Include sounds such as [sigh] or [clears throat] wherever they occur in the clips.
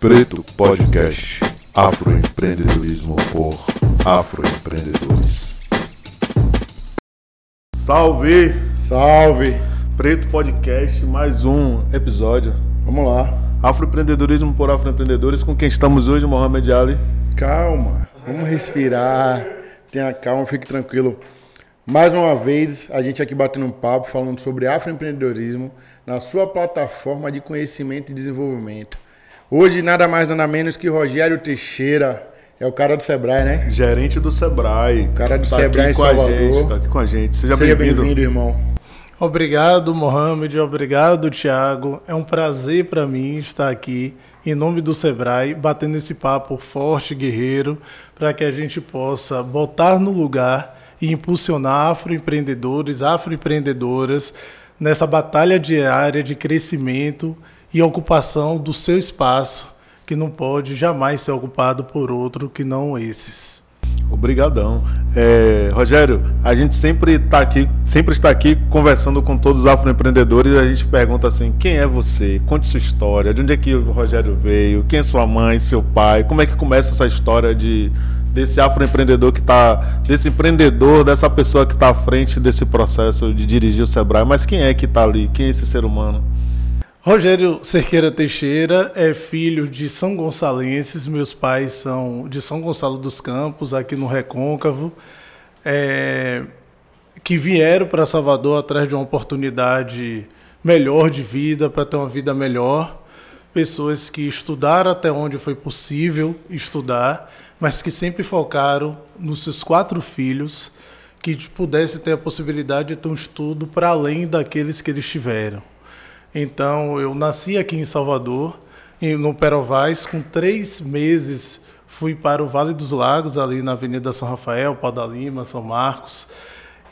Preto Podcast Afroempreendedorismo por Afroempreendedores. Salve! Salve! Preto Podcast, mais um episódio. Vamos lá. Afroempreendedorismo por Afroempreendedores, com quem estamos hoje, Mohamed Ali. Calma, vamos respirar. Tenha calma, fique tranquilo. Mais uma vez, a gente aqui batendo um papo, falando sobre afroempreendedorismo na sua plataforma de conhecimento e desenvolvimento. Hoje, nada mais, nada menos que Rogério Teixeira. É o cara do Sebrae, né? Gerente do Sebrae. O cara do Tá Sebrae em aqui com a Salvador. gente, tá aqui com a gente. Seja, Seja bem-vindo. bem-vindo, irmão. Obrigado, Mohamed. Obrigado, Thiago. É um prazer para mim estar aqui em nome do Sebrae, batendo esse papo forte, guerreiro, para que a gente possa botar no lugar e impulsionar afroempreendedores, afroempreendedoras nessa batalha diária de crescimento e ocupação do seu espaço, que não pode jamais ser ocupado por outro que não esses. Obrigadão. É, Rogério, a gente sempre está aqui, sempre está aqui conversando com todos os afroempreendedores e a gente pergunta assim: quem é você? Conte sua história, de onde é que o Rogério veio, quem é sua mãe, seu pai, como é que começa essa história de desse afroempreendedor que está, desse empreendedor, dessa pessoa que está à frente desse processo de dirigir o Sebrae, mas quem é que está ali? Quem é esse ser humano? Rogério Cerqueira Teixeira é filho de São Gonçalenses. Meus pais são de São Gonçalo dos Campos, aqui no Recôncavo, é, que vieram para Salvador atrás de uma oportunidade melhor de vida, para ter uma vida melhor. Pessoas que estudaram até onde foi possível estudar, mas que sempre focaram nos seus quatro filhos, que pudesse ter a possibilidade de ter um estudo para além daqueles que eles tiveram. Então, eu nasci aqui em Salvador, no Perovais, com três meses fui para o Vale dos Lagos, ali na Avenida São Rafael, Pau da Lima, São Marcos,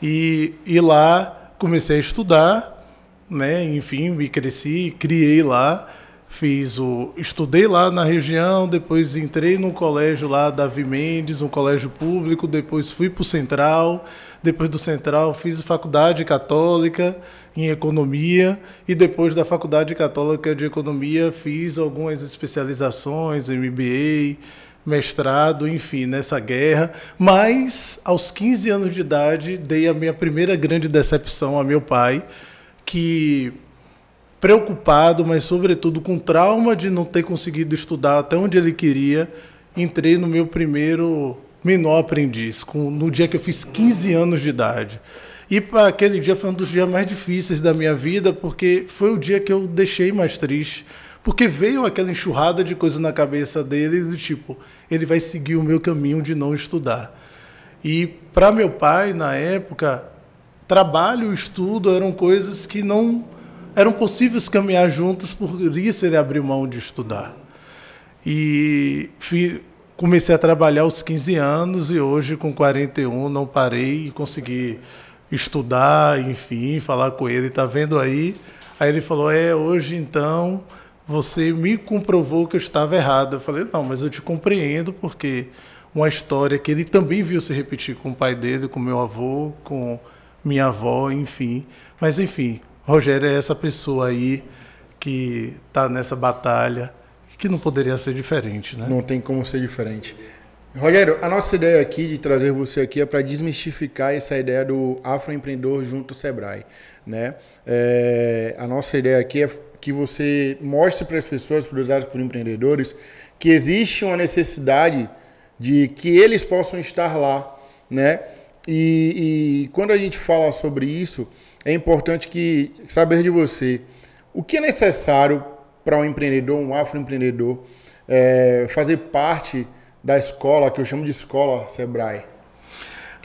e, e lá comecei a estudar, né? Enfim, me cresci, criei lá, fiz o, estudei lá na região, depois entrei no colégio lá Davi Mendes, um colégio público, depois fui para o Central, depois do Central fiz faculdade católica em economia e depois da faculdade católica de economia fiz algumas especializações, MBA, mestrado, enfim, nessa guerra. Mas aos 15 anos de idade dei a minha primeira grande decepção a meu pai, que preocupado, mas sobretudo com trauma de não ter conseguido estudar até onde ele queria, entrei no meu primeiro menor aprendiz, com, no dia que eu fiz 15 anos de idade. E para aquele dia foi um dos dias mais difíceis da minha vida, porque foi o dia que eu deixei mais triste, porque veio aquela enxurrada de coisa na cabeça dele, do tipo, ele vai seguir o meu caminho de não estudar. E para meu pai, na época, trabalho e estudo eram coisas que não eram possíveis caminhar juntos, por isso ele abriu mão de estudar. E fi- comecei a trabalhar aos 15 anos e hoje, com 41, não parei e consegui estudar, enfim, falar com ele. Tá vendo aí? Aí ele falou: É, hoje então você me comprovou que eu estava errado. Eu falei: Não, mas eu te compreendo porque uma história que ele também viu se repetir com o pai dele, com meu avô, com minha avó, enfim. Mas enfim, Rogério é essa pessoa aí que está nessa batalha que não poderia ser diferente, né? Não tem como ser diferente. Rogério, a nossa ideia aqui de trazer você aqui é para desmistificar essa ideia do afroempreendedor junto ao Sebrae, né? É, a nossa ideia aqui é que você mostre para as pessoas, para os afroempreendedores, que existe uma necessidade de que eles possam estar lá, né? E, e quando a gente fala sobre isso, é importante que saber de você o que é necessário para um empreendedor, um afroempreendedor, é, fazer parte da escola, que eu chamo de escola Sebrae.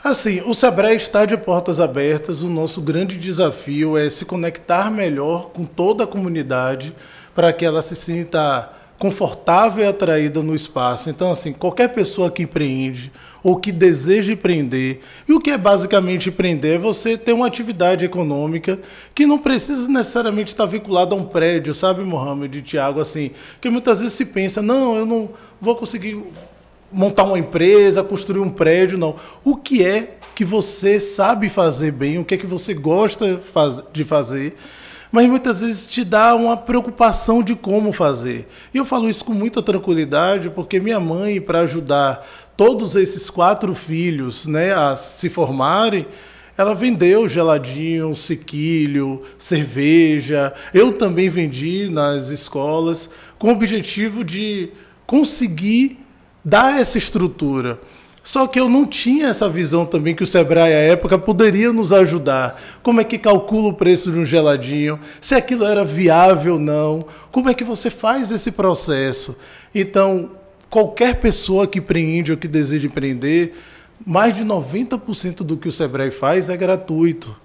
Assim, o Sebrae está de portas abertas. O nosso grande desafio é se conectar melhor com toda a comunidade para que ela se sinta confortável e atraída no espaço. Então, assim, qualquer pessoa que empreende ou que deseja empreender, e o que é basicamente empreender é você ter uma atividade econômica que não precisa necessariamente estar vinculada a um prédio, sabe, Mohamed e Tiago, assim, que muitas vezes se pensa, não, eu não vou conseguir montar uma empresa, construir um prédio, não. O que é que você sabe fazer bem, o que é que você gosta de fazer, mas muitas vezes te dá uma preocupação de como fazer. E eu falo isso com muita tranquilidade, porque minha mãe, para ajudar todos esses quatro filhos né, a se formarem, ela vendeu geladinho, sequilho, cerveja. Eu também vendi nas escolas com o objetivo de conseguir dar essa estrutura. Só que eu não tinha essa visão também que o Sebrae à época poderia nos ajudar. Como é que calcula o preço de um geladinho? Se aquilo era viável ou não? Como é que você faz esse processo? Então, qualquer pessoa que empreende ou que deseja empreender, mais de 90% do que o Sebrae faz é gratuito.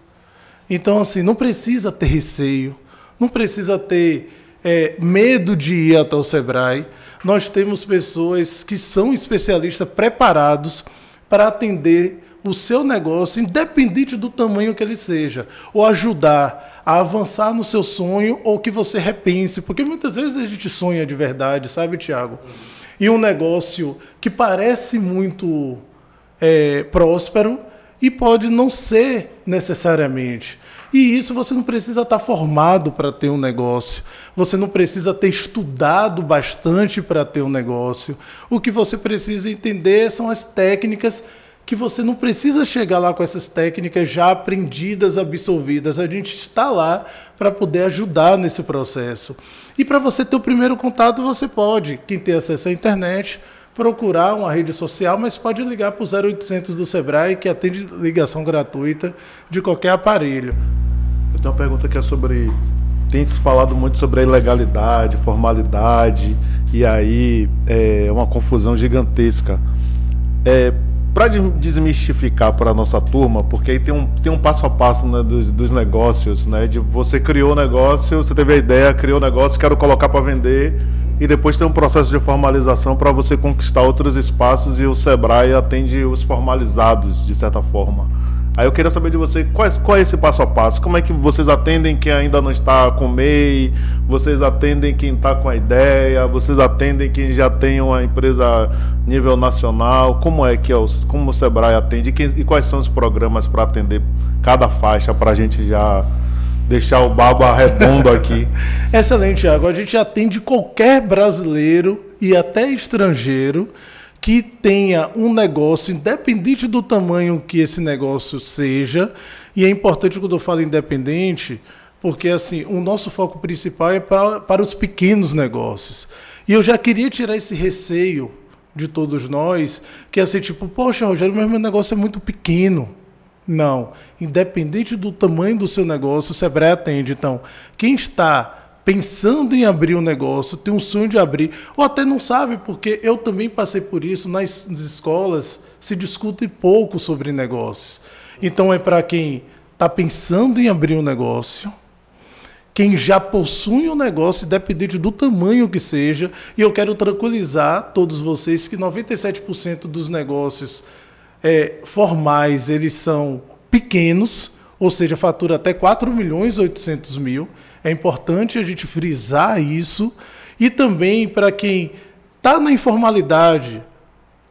Então, assim, não precisa ter receio, não precisa ter é, medo de ir até o Sebrae nós temos pessoas que são especialistas preparados para atender o seu negócio, independente do tamanho que ele seja, ou ajudar a avançar no seu sonho ou que você repense, porque muitas vezes a gente sonha de verdade, sabe, Tiago? E um negócio que parece muito é, próspero e pode não ser necessariamente. E isso você não precisa estar formado para ter um negócio. Você não precisa ter estudado bastante para ter um negócio. O que você precisa entender são as técnicas que você não precisa chegar lá com essas técnicas já aprendidas, absorvidas. A gente está lá para poder ajudar nesse processo. E para você ter o primeiro contato, você pode, quem tem acesso à internet, procurar uma rede social, mas pode ligar para o 0800 do Sebrae, que atende ligação gratuita de qualquer aparelho. Eu tenho uma pergunta que é sobre. Tem se falado muito sobre a ilegalidade, formalidade, e aí é uma confusão gigantesca. É, para desmistificar para a nossa turma, porque aí tem um, tem um passo a passo né, dos, dos negócios, né? De você criou o negócio, você teve a ideia, criou o negócio, quero colocar para vender, e depois tem um processo de formalização para você conquistar outros espaços e o Sebrae atende os formalizados, de certa forma. Aí eu queria saber de você qual é, qual é esse passo a passo, como é que vocês atendem quem ainda não está com MEI, vocês atendem quem está com a ideia, vocês atendem quem já tem uma empresa nível nacional, como é que é o, como o Sebrae atende? Quem, e quais são os programas para atender cada faixa para a gente já deixar o baba [laughs] redondo aqui. Excelente, Thiago. A gente atende qualquer brasileiro e até estrangeiro que tenha um negócio, independente do tamanho que esse negócio seja. E é importante quando eu falo independente, porque assim, o nosso foco principal é para, para os pequenos negócios. E eu já queria tirar esse receio de todos nós, que é assim, tipo, poxa, Rogério, mas meu negócio é muito pequeno. Não. Independente do tamanho do seu negócio, o Sebrae atende. Então, quem está pensando em abrir um negócio, tem um sonho de abrir, ou até não sabe, porque eu também passei por isso, nas escolas se discute pouco sobre negócios. Então, é para quem está pensando em abrir um negócio, quem já possui um negócio, independente do tamanho que seja, e eu quero tranquilizar todos vocês que 97% dos negócios é, formais, eles são pequenos, ou seja, fatura até 4 milhões e 800 mil. É importante a gente frisar isso. E também para quem está na informalidade,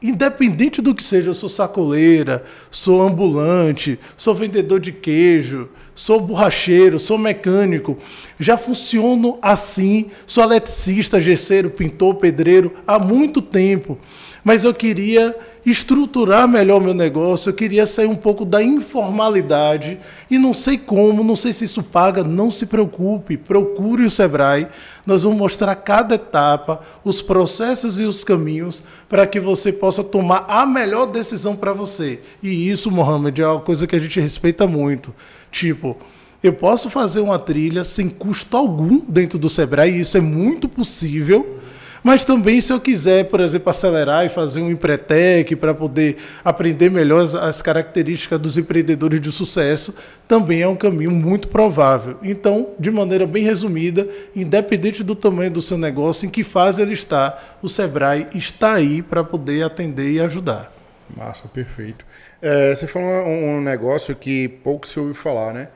independente do que seja, sou sacoleira, sou ambulante, sou vendedor de queijo, sou borracheiro, sou mecânico, já funciono assim, sou eletricista, gesseiro, pintor, pedreiro há muito tempo. Mas eu queria estruturar melhor meu negócio, eu queria sair um pouco da informalidade e não sei como, não sei se isso paga, não se preocupe, procure o Sebrae. Nós vamos mostrar cada etapa, os processos e os caminhos para que você possa tomar a melhor decisão para você. E isso, Mohamed, é uma coisa que a gente respeita muito. Tipo, eu posso fazer uma trilha sem custo algum dentro do Sebrae, e isso é muito possível mas também, se eu quiser, por exemplo, acelerar e fazer um empretec para poder aprender melhor as, as, características dos empreendedores de sucesso, também é um caminho muito provável. Então, de maneira bem resumida, independente do tamanho do seu negócio, em que fase ele está, o Sebrae está aí para poder atender e ajudar. Massa, perfeito. É, você falou um, um negócio que pouco se ouve falar, né?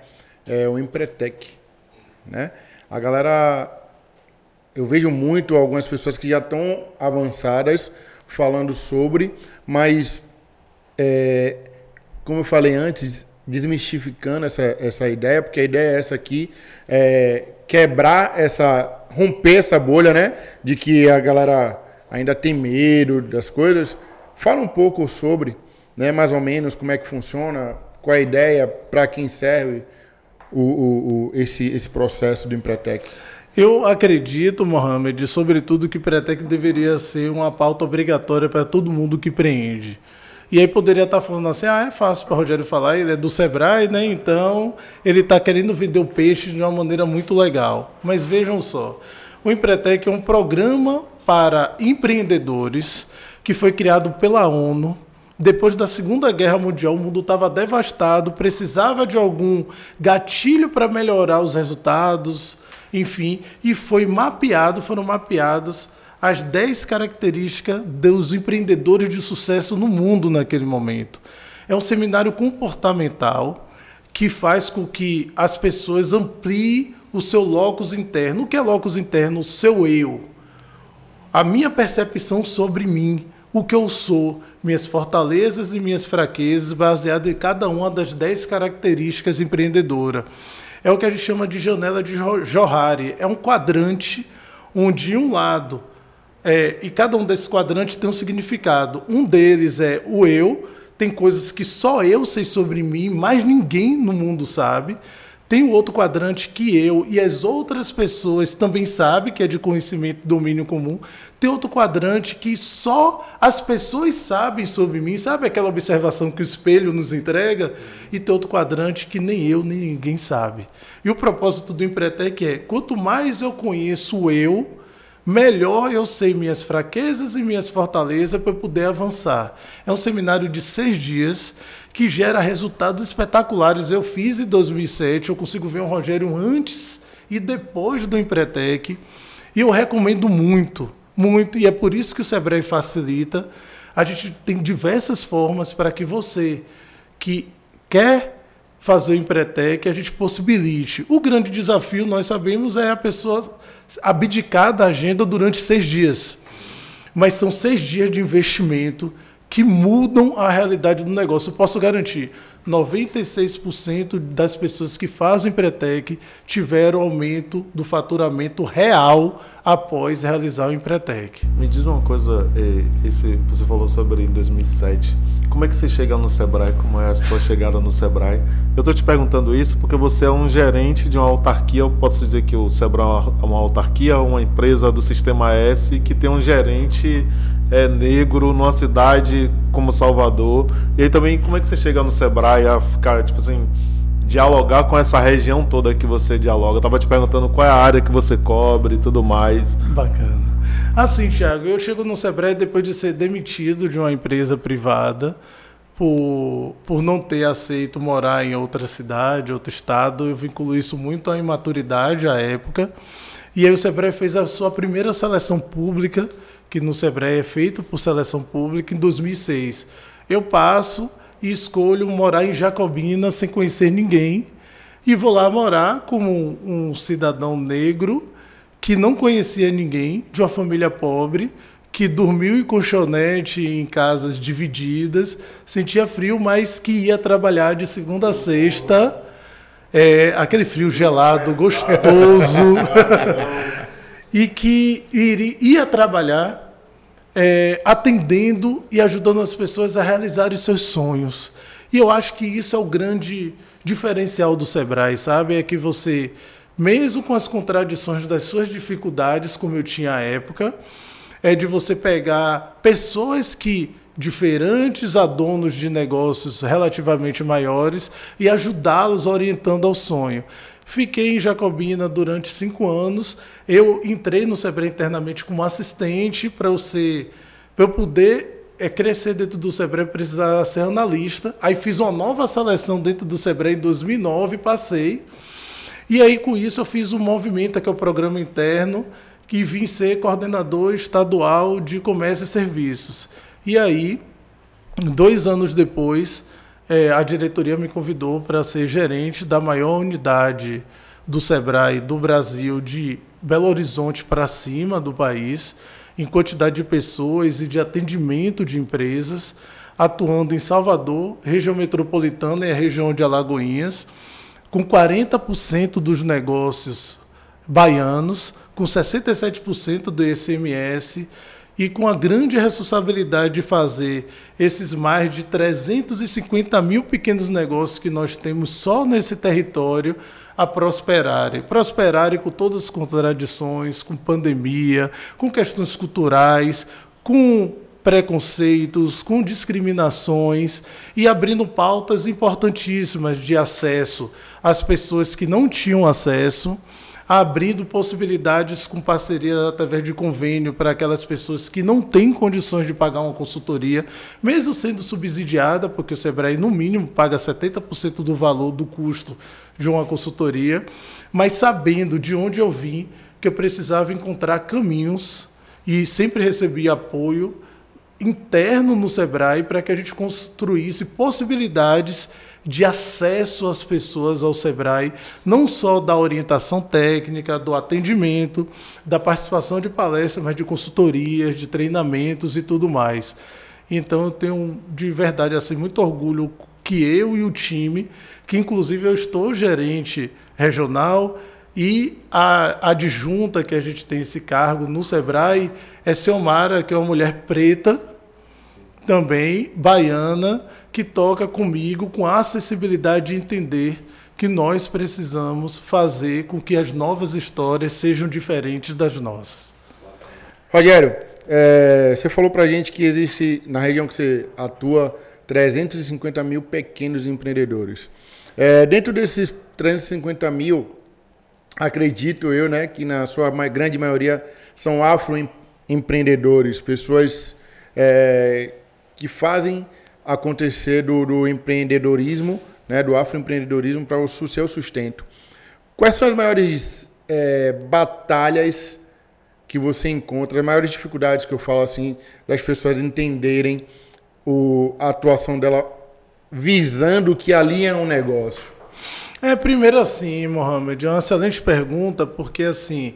É o Empretec, né? A galera eu vejo muito algumas pessoas que já estão avançadas falando sobre, mas é, como eu falei antes, desmistificando essa, essa ideia, porque a ideia é essa aqui, é quebrar essa, romper essa bolha, né? De que a galera ainda tem medo das coisas. Fala um pouco sobre, né, mais ou menos, como é que funciona, qual a ideia, para quem serve o, o, o, esse, esse processo do Empretec. Eu acredito, Mohamed, sobretudo que Pretec deveria ser uma pauta obrigatória para todo mundo que preende. E aí poderia estar falando assim, ah, é fácil para Rogério falar, ele é do Sebrae, né? Então ele está querendo vender o peixe de uma maneira muito legal. Mas vejam só, o Empretec é um programa para empreendedores que foi criado pela ONU. Depois da Segunda Guerra Mundial, o mundo estava devastado, precisava de algum gatilho para melhorar os resultados, enfim, e foi mapeado, foram mapeados as 10 características dos empreendedores de sucesso no mundo naquele momento. É um seminário comportamental que faz com que as pessoas ampliem o seu locus interno. O que é locus interno? O seu eu. A minha percepção sobre mim, o que eu sou, minhas fortalezas e minhas fraquezas, baseado em cada uma das 10 características empreendedoras. É o que a gente chama de janela de Johari. É um quadrante onde um lado é, e cada um desses quadrantes tem um significado. Um deles é o eu, tem coisas que só eu sei sobre mim, mais ninguém no mundo sabe. Tem o outro quadrante que eu e as outras pessoas também sabem, que é de conhecimento, domínio comum. Tem outro quadrante que só as pessoas sabem sobre mim, sabe aquela observação que o espelho nos entrega? E tem outro quadrante que nem eu, nem ninguém sabe. E o propósito do Empretec é: quanto mais eu conheço eu, melhor eu sei minhas fraquezas e minhas fortalezas para poder avançar. É um seminário de seis dias que gera resultados espetaculares. Eu fiz em 2007, eu consigo ver um Rogério antes e depois do Empretec, e eu recomendo muito, muito, e é por isso que o Sebrae facilita. A gente tem diversas formas para que você que quer fazer o Empretec, a gente possibilite. O grande desafio, nós sabemos, é a pessoa abdicar da agenda durante seis dias. Mas são seis dias de investimento que mudam a realidade do negócio. Eu posso garantir, 96% das pessoas que fazem Empretec tiveram aumento do faturamento real após realizar o Empretec. Me diz uma coisa, eh, esse, você falou sobre em 2007. Como é que você chega no Sebrae? Como é a sua chegada no Sebrae? Eu estou te perguntando isso porque você é um gerente de uma autarquia. Eu posso dizer que o Sebrae é uma autarquia, uma empresa do Sistema S que tem um gerente é, negro numa cidade como Salvador. E aí também, como é que você chega no Sebrae a ficar, tipo assim, dialogar com essa região toda que você dialoga? Eu tava te perguntando qual é a área que você cobre e tudo mais. Bacana. Assim, Thiago, eu chego no Sebrae depois de ser demitido de uma empresa privada por, por não ter aceito morar em outra cidade, outro estado. Eu vinculo isso muito à imaturidade à época. E aí o Sebrae fez a sua primeira seleção pública que no Sebrae é feito por seleção pública em 2006. Eu passo e escolho morar em Jacobina sem conhecer ninguém e vou lá morar como um, cidadão negro que não conhecia ninguém, de uma família pobre, que dormiu em colchonete em casas divididas, sentia frio, mas que ia trabalhar de segunda a sexta, é, aquele frio gelado, gostoso. [laughs] e que iria, ia trabalhar é, atendendo e ajudando as pessoas a realizarem seus sonhos. E eu acho que isso é o grande diferencial do Sebrae, sabe? É que você, mesmo com as contradições das suas dificuldades, como eu tinha à época, é de você pegar pessoas que diferentes a donos de negócios relativamente maiores e ajudá-los orientando ao sonho. Fiquei em Jacobina durante cinco anos. Eu entrei no Sebrae internamente como assistente para eu ser, para eu poder é, crescer dentro do Sebrae, precisar ser analista. Aí fiz uma nova seleção dentro do Sebrae em 2009, passei. E aí com isso eu fiz o um movimento, que é o programa interno, que vim ser coordenador estadual de comércio e serviços. E aí, dois anos depois, é, a diretoria me convidou para ser gerente da maior unidade do Sebrae do Brasil, de Belo Horizonte para cima do país, em quantidade de pessoas e de atendimento de empresas. atuando em Salvador, região metropolitana e a região de Alagoinhas, com 40% dos negócios baianos, com 67% do ICMS e com a grande responsabilidade de fazer esses mais de 350 mil pequenos negócios que nós temos só nesse território a prosperarem. Prosperarem com todas as contradições, com pandemia, com questões culturais, com preconceitos, com discriminações e abrindo pautas importantíssimas de acesso às pessoas que não tinham acesso abrindo possibilidades com parceria através de convênio para aquelas pessoas que não têm condições de pagar uma consultoria, mesmo sendo subsidiada, porque o Sebrae, no mínimo, paga 70% do valor do custo de uma consultoria, mas sabendo de onde eu vim, que eu precisava encontrar caminhos e sempre recebi apoio interno no Sebrae para que a gente construísse possibilidades de acesso às pessoas ao Sebrae, não só da orientação técnica, do atendimento, da participação de palestras, mas de consultorias, de treinamentos e tudo mais. Então eu tenho de verdade assim muito orgulho que eu e o time, que inclusive eu estou gerente regional e a adjunta que a gente tem esse cargo no Sebrae é Seomara, que é uma mulher preta, também baiana, que toca comigo com a acessibilidade de entender que nós precisamos fazer com que as novas histórias sejam diferentes das nossas. Rogério, é, você falou para a gente que existe, na região que você atua, 350 mil pequenos empreendedores. É, dentro desses 350 mil, acredito eu, né, que na sua grande maioria são afroempreendedores, pessoas é, que fazem acontecer do, do empreendedorismo, né, do afroempreendedorismo para o seu sustento. Quais são as maiores é, batalhas que você encontra, as maiores dificuldades que eu falo assim, das pessoas entenderem o, a atuação dela visando que ali é um negócio? É, primeiro assim, Mohamed, é uma excelente pergunta, porque assim,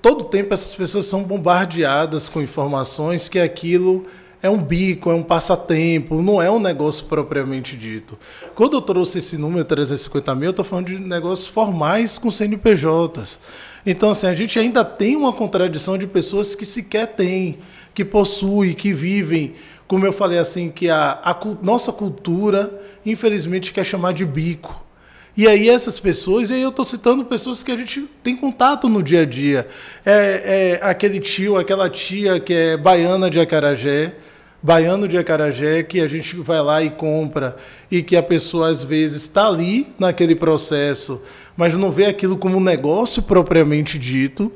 todo tempo essas pessoas são bombardeadas com informações que aquilo é um bico, é um passatempo, não é um negócio propriamente dito. Quando eu trouxe esse número 350 mil, eu estou falando de negócios formais com CNPJs. Então, assim, a gente ainda tem uma contradição de pessoas que sequer têm, que possuem, que vivem, como eu falei assim, que a, a nossa cultura, infelizmente, quer chamar de bico. E aí essas pessoas, e aí eu estou citando pessoas que a gente tem contato no dia a dia. É, é aquele tio, aquela tia que é baiana de Acarajé, baiano de acarajé que a gente vai lá e compra e que a pessoa às vezes está ali naquele processo, mas não vê aquilo como um negócio propriamente dito.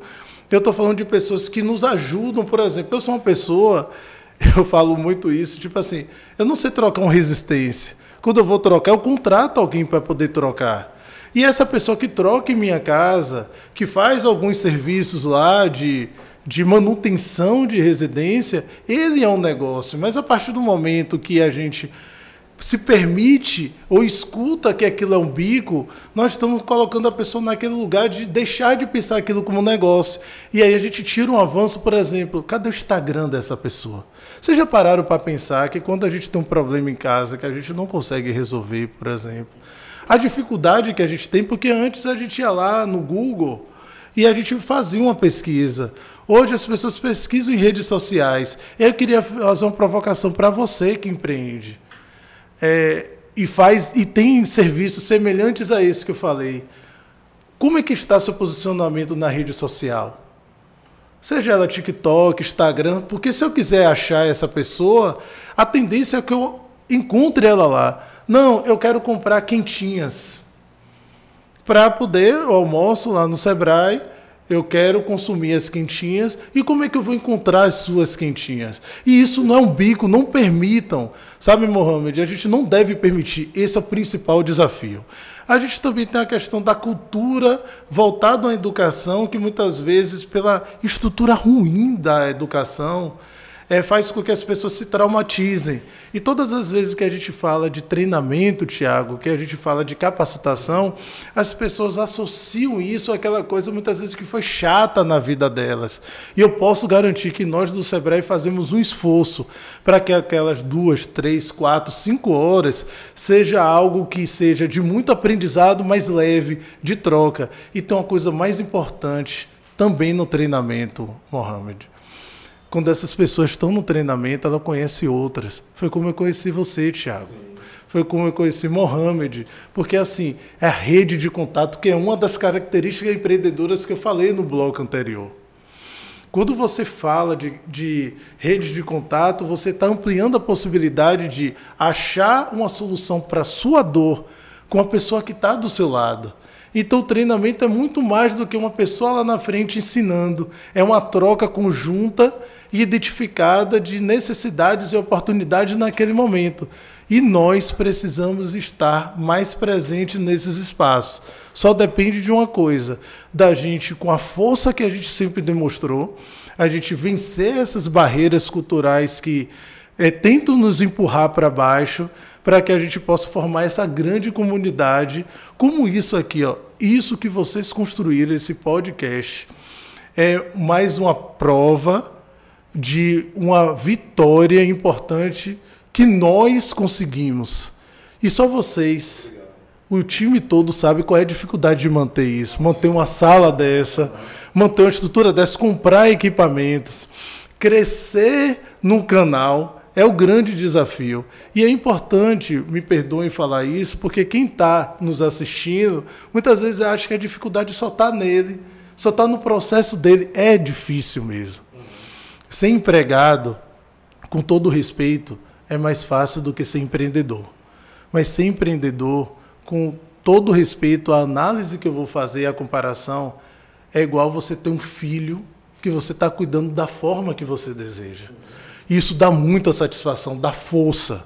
Eu estou falando de pessoas que nos ajudam, por exemplo, eu sou uma pessoa, [laughs] eu falo muito isso, tipo assim, eu não sei trocar uma resistência. Quando eu vou trocar, eu contrato alguém para poder trocar. E essa pessoa que troca em minha casa, que faz alguns serviços lá de de manutenção de residência, ele é um negócio. Mas a partir do momento que a gente se permite ou escuta que aquilo é um bico, nós estamos colocando a pessoa naquele lugar de deixar de pensar aquilo como um negócio. E aí a gente tira um avanço, por exemplo, cadê o Instagram dessa pessoa? Vocês já pararam para pensar que quando a gente tem um problema em casa que a gente não consegue resolver, por exemplo, a dificuldade que a gente tem, porque antes a gente ia lá no Google e a gente fazia uma pesquisa. Hoje as pessoas pesquisam em redes sociais. Eu queria fazer uma provocação para você que empreende. É, e faz e tem serviços semelhantes a esse que eu falei. Como é que está seu posicionamento na rede social? Seja ela TikTok, Instagram, porque se eu quiser achar essa pessoa, a tendência é que eu encontre ela lá. Não, eu quero comprar quentinhas. Para poder, eu almoço lá no Sebrae, eu quero consumir as quentinhas e como é que eu vou encontrar as suas quentinhas? E isso não é um bico, não permitam. Sabe, Mohamed, a gente não deve permitir. Esse é o principal desafio. A gente também tem a questão da cultura voltada à educação, que muitas vezes, pela estrutura ruim da educação, é, faz com que as pessoas se traumatizem. E todas as vezes que a gente fala de treinamento, Tiago, que a gente fala de capacitação, as pessoas associam isso àquela coisa muitas vezes que foi chata na vida delas. E eu posso garantir que nós do Sebrae fazemos um esforço para que aquelas duas, três, quatro, cinco horas seja algo que seja de muito aprendizado, mais leve, de troca. E tem uma coisa mais importante também no treinamento, Mohamed quando essas pessoas estão no treinamento, ela conhece outras. Foi como eu conheci você, Thiago. Foi como eu conheci Mohamed. Porque, assim, é a rede de contato, que é uma das características empreendedoras que eu falei no bloco anterior. Quando você fala de, de rede de contato, você está ampliando a possibilidade de achar uma solução para a sua dor com a pessoa que está do seu lado. Então o treinamento é muito mais do que uma pessoa lá na frente ensinando. É uma troca conjunta identificada de necessidades e oportunidades naquele momento. E nós precisamos estar mais presentes nesses espaços. Só depende de uma coisa: da gente, com a força que a gente sempre demonstrou, a gente vencer essas barreiras culturais que é, tentam nos empurrar para baixo, para que a gente possa formar essa grande comunidade, como isso aqui, ó, isso que vocês construíram, esse podcast, é mais uma prova de uma vitória importante que nós conseguimos. E só vocês, o time todo sabe qual é a dificuldade de manter isso, manter uma sala dessa, manter uma estrutura dessa, comprar equipamentos, crescer no canal é o grande desafio. E é importante, me perdoem falar isso, porque quem está nos assistindo, muitas vezes acha que a dificuldade só está nele, só está no processo dele. É difícil mesmo. Ser empregado, com todo respeito, é mais fácil do que ser empreendedor. Mas ser empreendedor, com todo respeito à análise que eu vou fazer, a comparação, é igual você ter um filho que você está cuidando da forma que você deseja. Isso dá muita satisfação, dá força.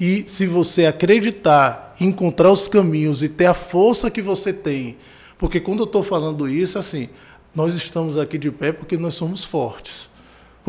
E se você acreditar, encontrar os caminhos e ter a força que você tem, porque quando eu estou falando isso, assim, nós estamos aqui de pé porque nós somos fortes.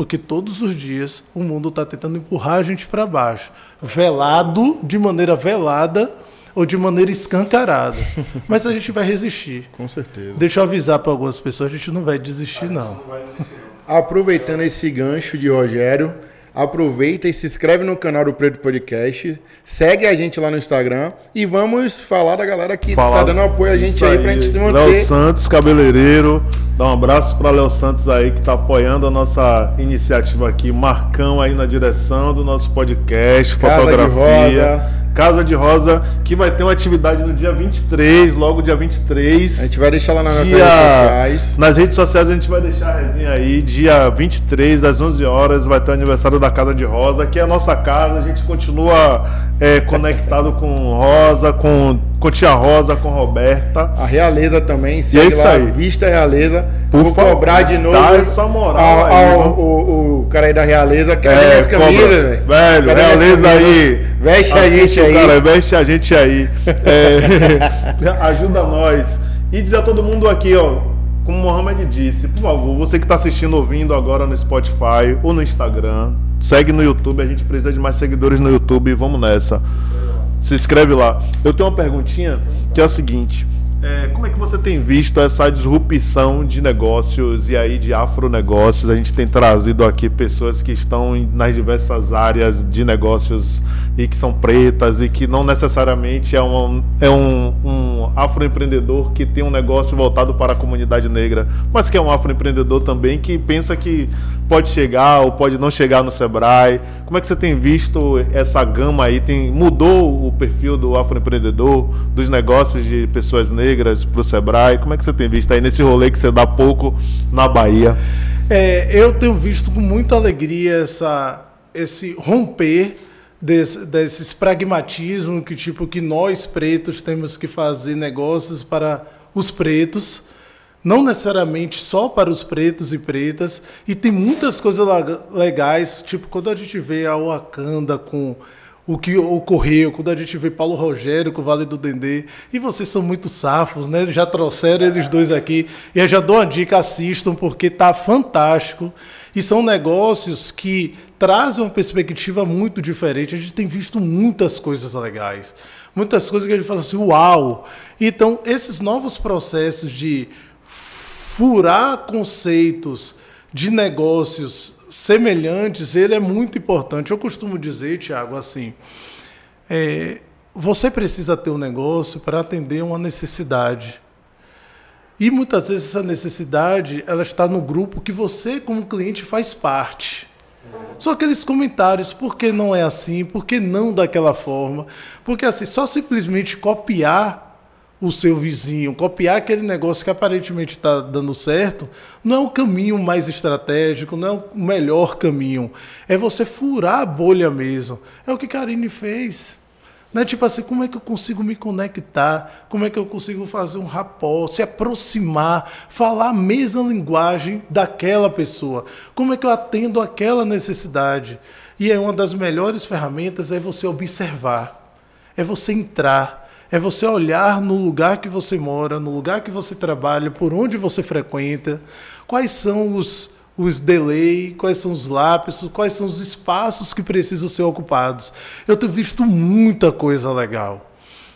Porque todos os dias o mundo está tentando empurrar a gente para baixo, velado, de maneira velada ou de maneira escancarada. [laughs] Mas a gente vai resistir. Com certeza. Deixa eu avisar para algumas pessoas, a gente não vai desistir, não. Não vai desistir, aproveitando esse gancho de Rogério, aproveita e se inscreve no canal do Preto Podcast, segue a gente lá no Instagram. E vamos falar da galera que Falar tá dando apoio a gente aí, aí. pra gente se manter. Léo Santos, cabeleireiro, dá um abraço para Léo Santos aí que tá apoiando a nossa iniciativa aqui, Marcão aí na direção do nosso podcast, Casa fotografia. Casa de Rosa, que vai ter uma atividade no dia 23, logo dia 23. A gente vai deixar lá nas dia... redes sociais. Nas redes sociais a gente vai deixar a resenha aí, dia 23, às 11 horas, vai ter o aniversário da Casa de Rosa, que é a nossa casa, a gente continua é, conectado com Rosa, com, com Tia Rosa, com Roberta. A Realeza também, segue e é isso lá, aí. Vista Realeza. Por Vou favor, cobrar de novo dá essa moral ao, aí, ao, o, o cara aí da Realeza, que é, as camisas, velho. Velho, Realeza aí. Veste a gente aí. Cara, veste a gente aí. É, [laughs] ajuda nós. E dizer a todo mundo aqui, ó, como o Mohamed disse, por favor, você que está assistindo, ouvindo agora no Spotify ou no Instagram, segue no YouTube, a gente precisa de mais seguidores no YouTube, vamos nessa. Se inscreve lá. Eu tenho uma perguntinha que é a seguinte. É, como é que você tem visto essa disrupção de negócios e aí de afronegócios? A gente tem trazido aqui pessoas que estão nas diversas áreas de negócios e que são pretas e que não necessariamente é um, é um, um afroempreendedor que tem um negócio voltado para a comunidade negra, mas que é um afroempreendedor também que pensa que pode chegar ou pode não chegar no Sebrae. Como é que você tem visto essa gama aí? Tem, mudou o perfil do afroempreendedor, dos negócios de pessoas negras? para o Sebrae? Como é que você tem visto aí nesse rolê que você dá pouco na Bahia? É, eu tenho visto com muita alegria essa, esse romper desse, desses pragmatismos que tipo que nós pretos temos que fazer negócios para os pretos, não necessariamente só para os pretos e pretas, e tem muitas coisas legais, tipo quando a gente vê a Wakanda com o que ocorreu quando a gente vê Paulo Rogério com o Vale do Dendê. E vocês são muito safos, né? Já trouxeram eles dois aqui. E eu já dou uma dica, assistam, porque tá fantástico. E são negócios que trazem uma perspectiva muito diferente. A gente tem visto muitas coisas legais. Muitas coisas que a gente fala assim, uau! Então, esses novos processos de furar conceitos de negócios semelhantes, ele é muito importante. Eu costumo dizer, Tiago, assim, é, você precisa ter um negócio para atender uma necessidade. E muitas vezes essa necessidade ela está no grupo que você, como cliente, faz parte. Só aqueles comentários, por que não é assim? Por que não daquela forma? Porque assim, só simplesmente copiar o seu vizinho, copiar aquele negócio que aparentemente está dando certo, não é o caminho mais estratégico, não é o melhor caminho. É você furar a bolha mesmo. É o que Karine fez. Né? Tipo assim, como é que eu consigo me conectar? Como é que eu consigo fazer um rapó, se aproximar, falar a mesma linguagem daquela pessoa? Como é que eu atendo aquela necessidade? E é uma das melhores ferramentas é você observar, é você entrar, é você olhar no lugar que você mora, no lugar que você trabalha, por onde você frequenta, quais são os os delay, quais são os lápis, quais são os espaços que precisam ser ocupados. Eu tenho visto muita coisa legal.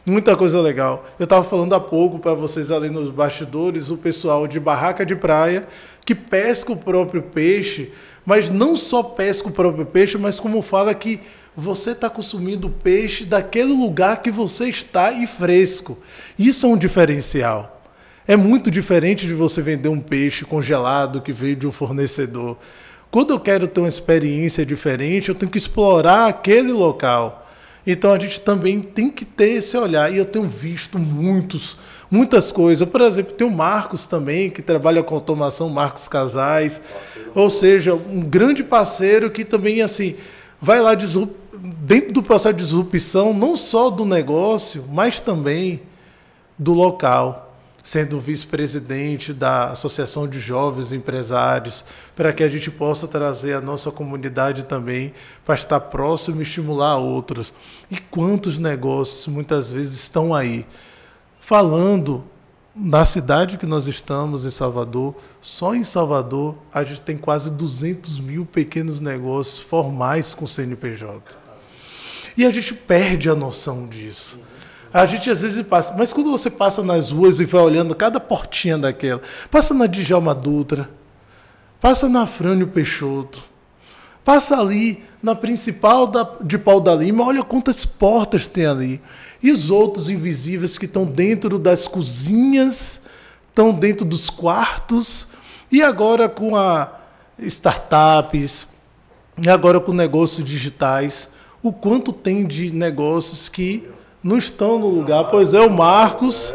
Muita coisa legal. Eu estava falando há pouco para vocês ali nos bastidores, o pessoal de barraca de praia que pesca o próprio peixe, mas não só pesca o próprio peixe, mas como fala que você está consumindo peixe daquele lugar que você está e fresco. Isso é um diferencial. É muito diferente de você vender um peixe congelado que veio de um fornecedor. Quando eu quero ter uma experiência diferente, eu tenho que explorar aquele local. Então a gente também tem que ter esse olhar. E eu tenho visto muitos, muitas coisas. Por exemplo, tem o Marcos também, que trabalha com automação, Marcos Casais. Ou seja, um grande parceiro que também, assim, vai lá dentro do processo de disrupção, não só do negócio, mas também do local sendo vice-presidente da Associação de Jovens Empresários, para que a gente possa trazer a nossa comunidade também para estar próximo e estimular outros. E quantos negócios muitas vezes estão aí falando na cidade que nós estamos, em Salvador, só em Salvador a gente tem quase 200 mil pequenos negócios formais com CNPJ. E a gente perde a noção disso. A gente às vezes passa, mas quando você passa nas ruas e vai olhando cada portinha daquela, passa na Djalma Dutra, passa na Frânio Peixoto, passa ali na principal da, de Pau da Lima, olha quantas portas tem ali. E os outros invisíveis que estão dentro das cozinhas, estão dentro dos quartos, e agora com a startups, e agora com negócios digitais, o quanto tem de negócios que não estão no lugar, pois é o Marcos,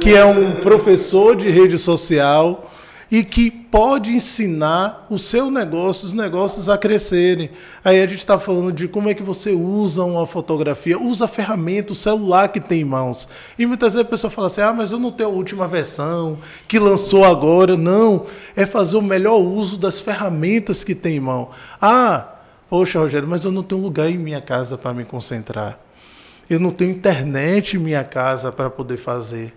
que é um professor de rede social e que pode ensinar o seu negócio, os negócios a crescerem. Aí a gente está falando de como é que você usa uma fotografia, usa a ferramenta, o celular que tem em mãos. E muitas vezes a pessoa fala assim: ah, mas eu não tenho a última versão que lançou agora. Não, é fazer o melhor uso das ferramentas que tem em mão. Ah, poxa, Rogério, mas eu não tenho lugar em minha casa para me concentrar. Eu não tenho internet em minha casa para poder fazer.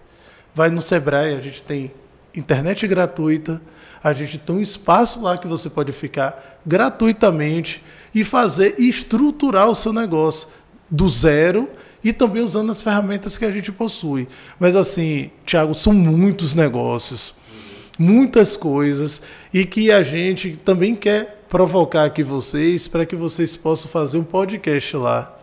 Vai no Sebrae, a gente tem internet gratuita, a gente tem um espaço lá que você pode ficar gratuitamente e fazer e estruturar o seu negócio do zero e também usando as ferramentas que a gente possui. Mas assim, Thiago, são muitos negócios, muitas coisas e que a gente também quer provocar aqui vocês para que vocês possam fazer um podcast lá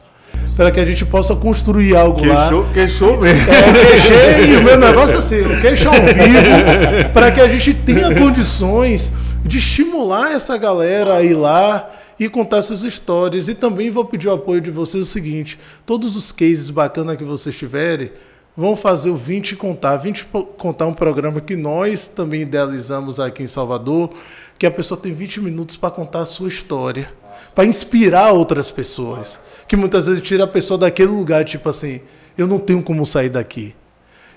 para que a gente possa construir algo queixou, lá. Queixou mesmo. É, queixei, o meu negócio é assim, queixo ao vivo, [laughs] para que a gente tenha condições de estimular essa galera a ir lá e contar suas histórias. E também vou pedir o apoio de vocês o seguinte: todos os cases bacanas que vocês tiverem, vão fazer o 20 Contar. 20 Contar um programa que nós também idealizamos aqui em Salvador, que a pessoa tem 20 minutos para contar a sua história, para inspirar outras pessoas que muitas vezes tira a pessoa daquele lugar, tipo assim, eu não tenho como sair daqui.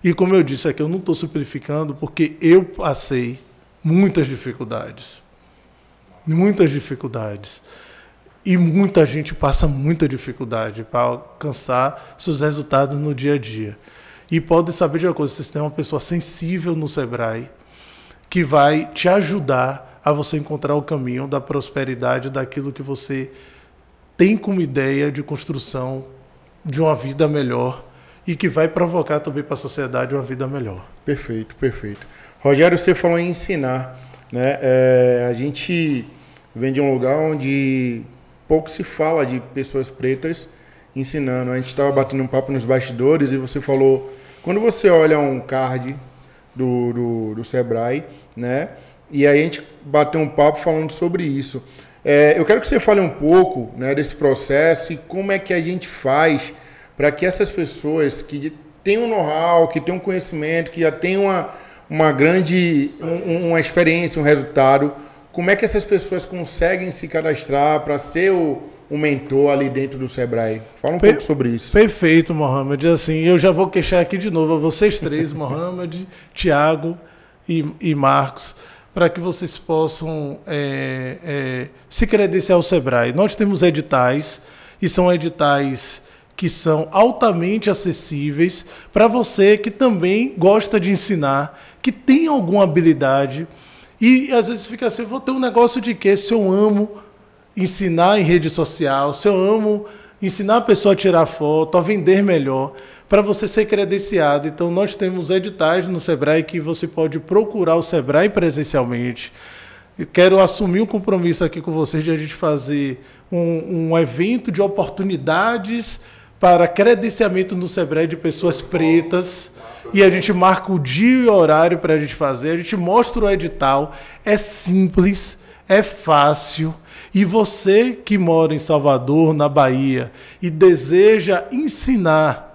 E como eu disse aqui, eu não estou simplificando porque eu passei muitas dificuldades. Muitas dificuldades. E muita gente passa muita dificuldade para alcançar seus resultados no dia a dia. E pode saber de uma coisa, vocês têm uma pessoa sensível no Sebrae que vai te ajudar a você encontrar o caminho da prosperidade, daquilo que você tem como ideia de construção de uma vida melhor e que vai provocar também para a sociedade uma vida melhor. Perfeito, perfeito. Rogério, você falou em ensinar, né? É, a gente vem de um lugar onde pouco se fala de pessoas pretas ensinando. A gente estava batendo um papo nos bastidores e você falou, quando você olha um card do, do, do Sebrae, né? E aí a gente bateu um papo falando sobre isso. É, eu quero que você fale um pouco né, desse processo e como é que a gente faz para que essas pessoas que têm um know-how, que têm um conhecimento, que já têm uma, uma grande um, uma experiência, um resultado, como é que essas pessoas conseguem se cadastrar para ser o, o mentor ali dentro do Sebrae? Fala um per pouco sobre isso. Perfeito, Mohamed. Assim, eu já vou queixar aqui de novo a vocês três, [laughs] Mohamed, Tiago e, e Marcos para que vocês possam é, é, se credenciar ao Sebrae. Nós temos editais, e são editais que são altamente acessíveis para você que também gosta de ensinar, que tem alguma habilidade. E às vezes fica assim, vou ter um negócio de quê? Se eu amo ensinar em rede social, se eu amo ensinar a pessoa a tirar foto, a vender melhor para você ser credenciado. Então, nós temos editais no Sebrae que você pode procurar o Sebrae presencialmente. Eu quero assumir um compromisso aqui com vocês de a gente fazer um, um evento de oportunidades para credenciamento no Sebrae de pessoas pretas. E a gente marca o dia e o horário para a gente fazer. A gente mostra o edital. É simples, é fácil. E você que mora em Salvador, na Bahia, e deseja ensinar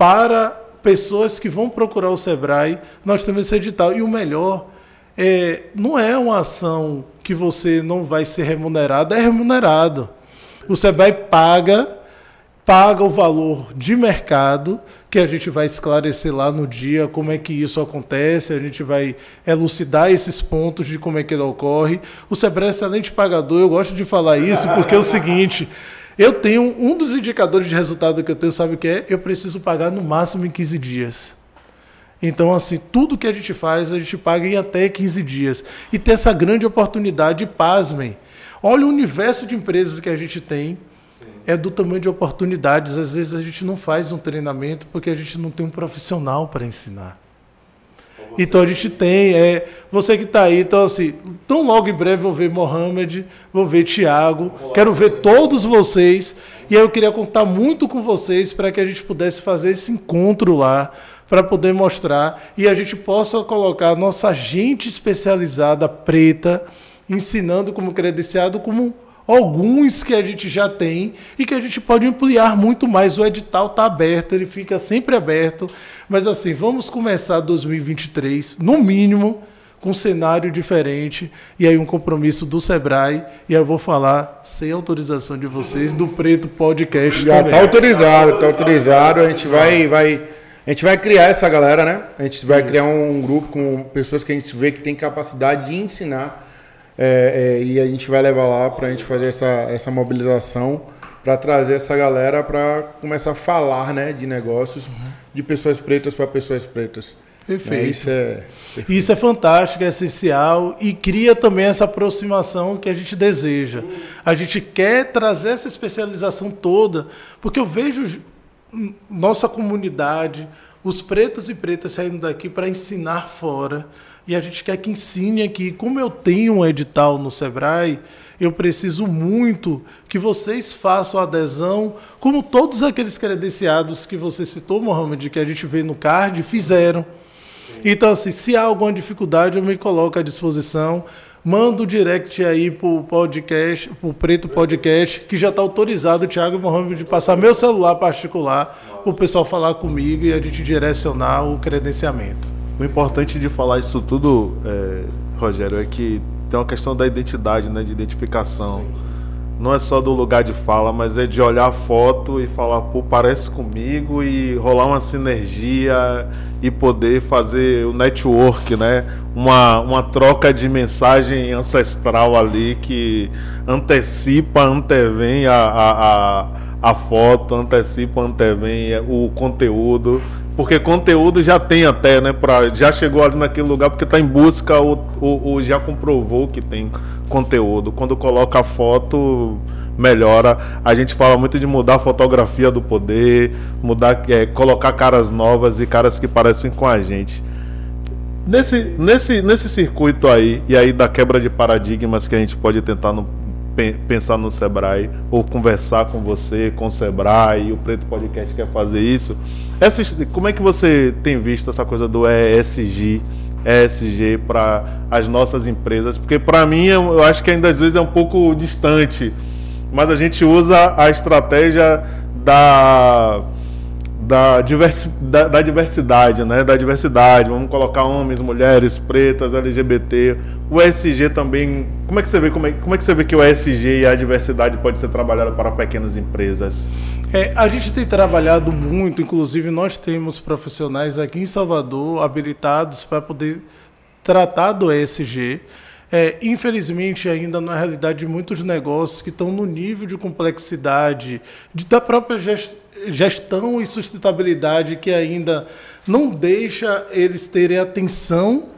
para pessoas que vão procurar o Sebrae, nós temos esse edital. E o melhor, é, não é uma ação que você não vai ser remunerado, é remunerado. O Sebrae paga, paga o valor de mercado, que a gente vai esclarecer lá no dia como é que isso acontece, a gente vai elucidar esses pontos de como é que ele ocorre. O Sebrae é excelente pagador, eu gosto de falar isso porque é o seguinte. Eu tenho um dos indicadores de resultado que eu tenho, sabe o que é? Eu preciso pagar no máximo em 15 dias. Então, assim, tudo que a gente faz, a gente paga em até 15 dias. E tem essa grande oportunidade, pasmem. Olha o universo de empresas que a gente tem. É do tamanho de oportunidades. Às vezes a gente não faz um treinamento porque a gente não tem um profissional para ensinar. Então a gente tem, é, você que está aí, então assim, tão logo em breve vou ver Mohamed, vou ver Tiago, quero ver todos vocês. E aí eu queria contar muito com vocês para que a gente pudesse fazer esse encontro lá, para poder mostrar e a gente possa colocar nossa gente especializada preta, ensinando como credenciado, como alguns que a gente já tem e que a gente pode ampliar muito mais. O edital está aberto, ele fica sempre aberto. Mas assim, vamos começar 2023, no mínimo, com um cenário diferente e aí um compromisso do Sebrae. E eu vou falar, sem autorização de vocês, do Preto Podcast. Já está autorizado, está autorizado. A gente vai. vai... A gente vai criar essa galera, né? A gente vai Isso. criar um grupo com pessoas que a gente vê que tem capacidade de ensinar é, é, e a gente vai levar lá para a gente fazer essa, essa mobilização para trazer essa galera para começar a falar né, de negócios uhum. de pessoas pretas para pessoas pretas. Perfeito. É, isso, é, perfeito. isso é fantástico, é essencial e cria também essa aproximação que a gente deseja. A gente quer trazer essa especialização toda, porque eu vejo nossa comunidade, os pretos e pretas saindo daqui para ensinar fora e a gente quer que ensine aqui. Como eu tenho um edital no Sebrae, eu preciso muito que vocês façam adesão, como todos aqueles credenciados que você citou, Mohamed, que a gente vê no card, fizeram. Então, assim, se há alguma dificuldade, eu me coloco à disposição. Manda o direct aí pro podcast, pro Preto Podcast, que já está autorizado, Thiago Mohamed, de passar meu celular particular para o pessoal falar comigo e a gente direcionar o credenciamento. O importante de falar isso tudo, é, Rogério, é que tem uma questão da identidade, né, de identificação. Não é só do lugar de fala, mas é de olhar a foto e falar, pô, parece comigo e rolar uma sinergia e poder fazer o network, né? Uma, uma troca de mensagem ancestral ali que antecipa, antevém a, a, a, a foto, antecipa, antevém o conteúdo Porque conteúdo já tem até, né? Pra, já chegou ali naquele lugar porque está em busca ou, ou, ou, já comprovou que tem conteúdo. Quando coloca foto, melhora. A gente fala muito de mudar a fotografia do poder, mudar, é, colocar caras novas e caras que parecem com a gente. Nesse, nesse, nesse circuito aí, e aí da quebra de paradigmas que a gente pode tentar no, pensar no Sebrae, ou conversar com você, com o Sebrae, o Preto Podcast quer fazer isso. Essa, como é que você tem visto essa coisa do ESG, ESG para as nossas empresas? Porque para mim eu acho que ainda às vezes é um pouco distante, mas a gente usa a estratégia da da, diversi da, da, diversidade, né? Da diversidade. Vamos colocar homens, mulheres, pretas, LGBT. O ESG também. Como é que você vê como é, como é que você vê que o ESG e a diversidade pode ser trabalhado para pequenas empresas? É, a gente tem trabalhado muito, inclusive nós temos profissionais aqui em Salvador habilitados para poder tratar do ESG. É, infelizmente, ainda na realidade de muitos negócios que estão no nível de complexidade de, da própria gestão gestão e sustentabilidade que ainda não deixa eles terem atenção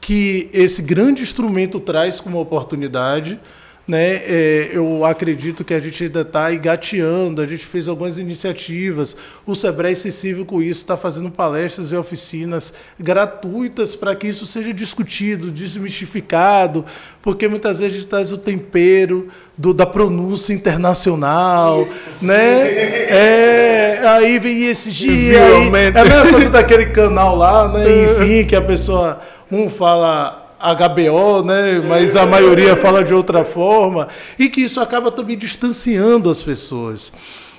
que esse grande instrumento traz como oportunidade né? É, eu acredito que a gente ainda está engateando, a gente fez algumas iniciativas. O Sebrae Sensível com isso está fazendo palestras e oficinas gratuitas para que isso seja discutido, desmistificado, porque muitas vezes a gente traz o tempero do, da pronúncia internacional, isso, né? [laughs] É, aí vem esse dia, aí, é a mesma coisa daquele canal lá, né? [laughs] Enfim, que a pessoa um fala HBO, né? mas a maioria fala de outra forma, e que isso acaba também distanciando as pessoas.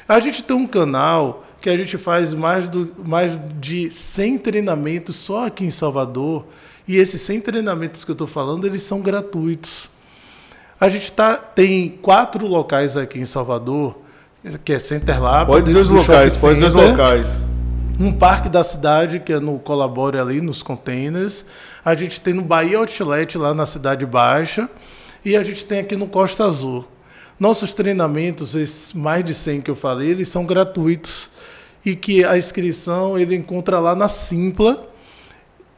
A gente tem um canal que a gente faz mais, do, mais de 100 treinamentos só aqui em Salvador, e esses 100 treinamentos que eu estou falando, eles são gratuitos. A gente tá, tem quatro locais aqui em Salvador, que é Center Lab. Pode dizer os locais, pode dizer os locais. Um parque da cidade, que é no Colabore ali, nos containers. A gente tem no Bahia Outlet, lá na Cidade Baixa, e a gente tem aqui no Costa Azul. Nossos treinamentos, esses mais de 100 que eu falei, eles são gratuitos e que a inscrição ele encontra lá na Simpla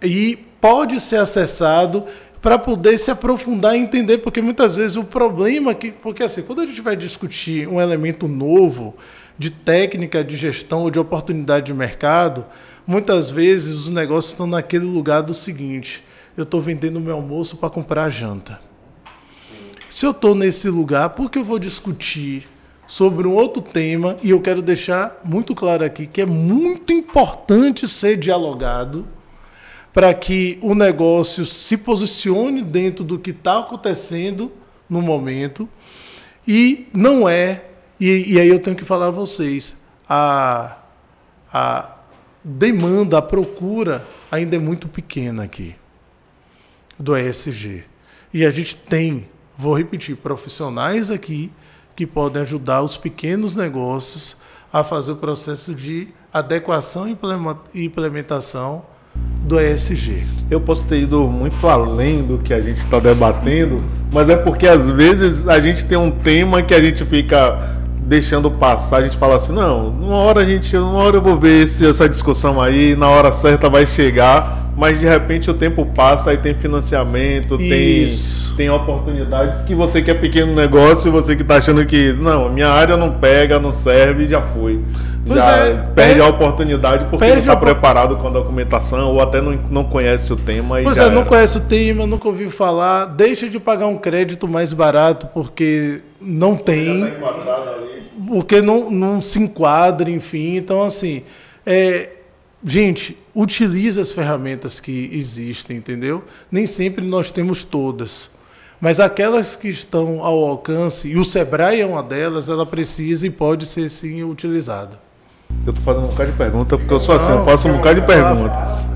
e pode ser acessado para poder se aprofundar e entender, porque muitas vezes o problema que, porque assim, quando a gente vai discutir um elemento novo de técnica de gestão ou de oportunidade de mercado, Muitas vezes os negócios estão naquele lugar do seguinte: eu estou vendendo meu almoço para comprar janta. Se eu estou nesse lugar, por que eu vou discutir sobre um outro tema? E eu quero deixar muito claro aqui que é muito importante ser dialogado para que o negócio se posicione dentro do que está acontecendo no momento. E não é, e, e, aí eu tenho que falar a vocês, a, a, demanda, a procura ainda é muito pequena aqui do ESG. E a gente tem, vou repetir, profissionais aqui que podem ajudar os pequenos negócios a fazer o processo de adequação e implementação do ESG. Eu posso ter ido muito além do que a gente está debatendo, mas é porque às vezes a gente tem um tema que a gente fica deixando passar, a gente fala assim, não, uma hora a gente, uma hora eu vou ver se essa discussão aí, na hora certa vai chegar, mas de repente o tempo passa e tem financiamento, tem, tem oportunidades que você que é pequeno negócio, você que está achando que, não, minha área não pega, não serve, já foi. Pois já é, perde é, a oportunidade porque não está preparado com a documentação ou até não, não conhece o tema. pois é, não conhece o tema, nunca ouviu falar, deixa de pagar um crédito mais barato porque não tem. Já tá ali porque não, não se enquadra, enfim. Então, assim, é, gente, utilize as ferramentas que existem, entendeu? Nem sempre nós temos todas. Mas aquelas que estão ao alcance, e o Sebrae é uma delas, ela precisa e pode ser sim utilizada. Eu estou fazendo um bocado de pergunta, porque eu sou assim, eu faço um bocado de pergunta.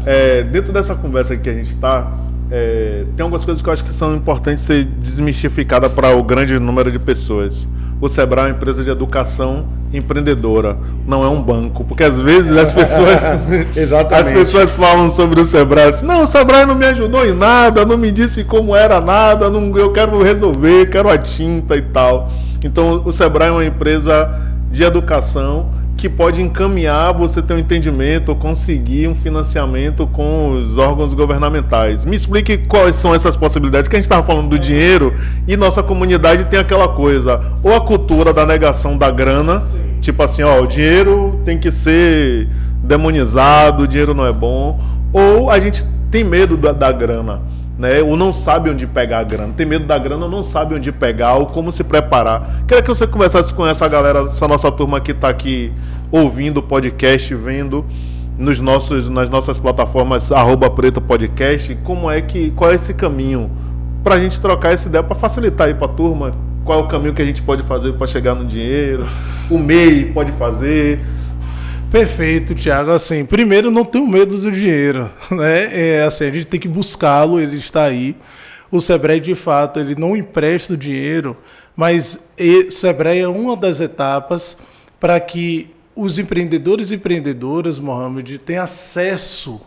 É, dentro dessa conversa que a gente está, é, tem algumas coisas que eu acho que são importantes ser desmistificadas para o grande número de pessoas o Sebrae é uma empresa de educação empreendedora, não é um banco. Porque às vezes as pessoas. [laughs] as pessoas falam sobre o Sebrae assim, não, o Sebrae não me ajudou em nada, não me disse como era nada, não, eu quero resolver, quero a tinta e tal. Então o Sebrae é uma empresa de educação que pode encaminhar você ter um entendimento ou conseguir um financiamento com os órgãos governamentais. Me explique quais são essas possibilidades, que a gente estava falando do dinheiro e nossa comunidade tem aquela coisa, ou a cultura da negação da grana, Sim. tipo assim, ó, o dinheiro tem que ser demonizado, o dinheiro não é bom, ou a gente tem medo da, da grana né? Ou não sabe onde pegar a grana. Tem medo da grana, ou não sabe onde pegar, ou como se preparar. Queria que você conversasse com essa galera, essa nossa turma que está aqui ouvindo o podcast, vendo nos nossos, nas nossas plataformas arroba preto podcast, como é que. qual é esse caminho para a gente trocar essa ideia para facilitar aí para a turma. Qual é o caminho que a gente pode fazer para chegar no dinheiro? O MEI pode fazer. Perfeito, Thiago. Assim, primeiro, não tenho medo do dinheiro, [laughs] né? É assim, a gente tem que buscá-lo, ele está aí. O Sebrae, de fato, ele não empresta o dinheiro, mas o Sebrae é uma das etapas para que os empreendedores e empreendedoras, Mohamed, tenham acesso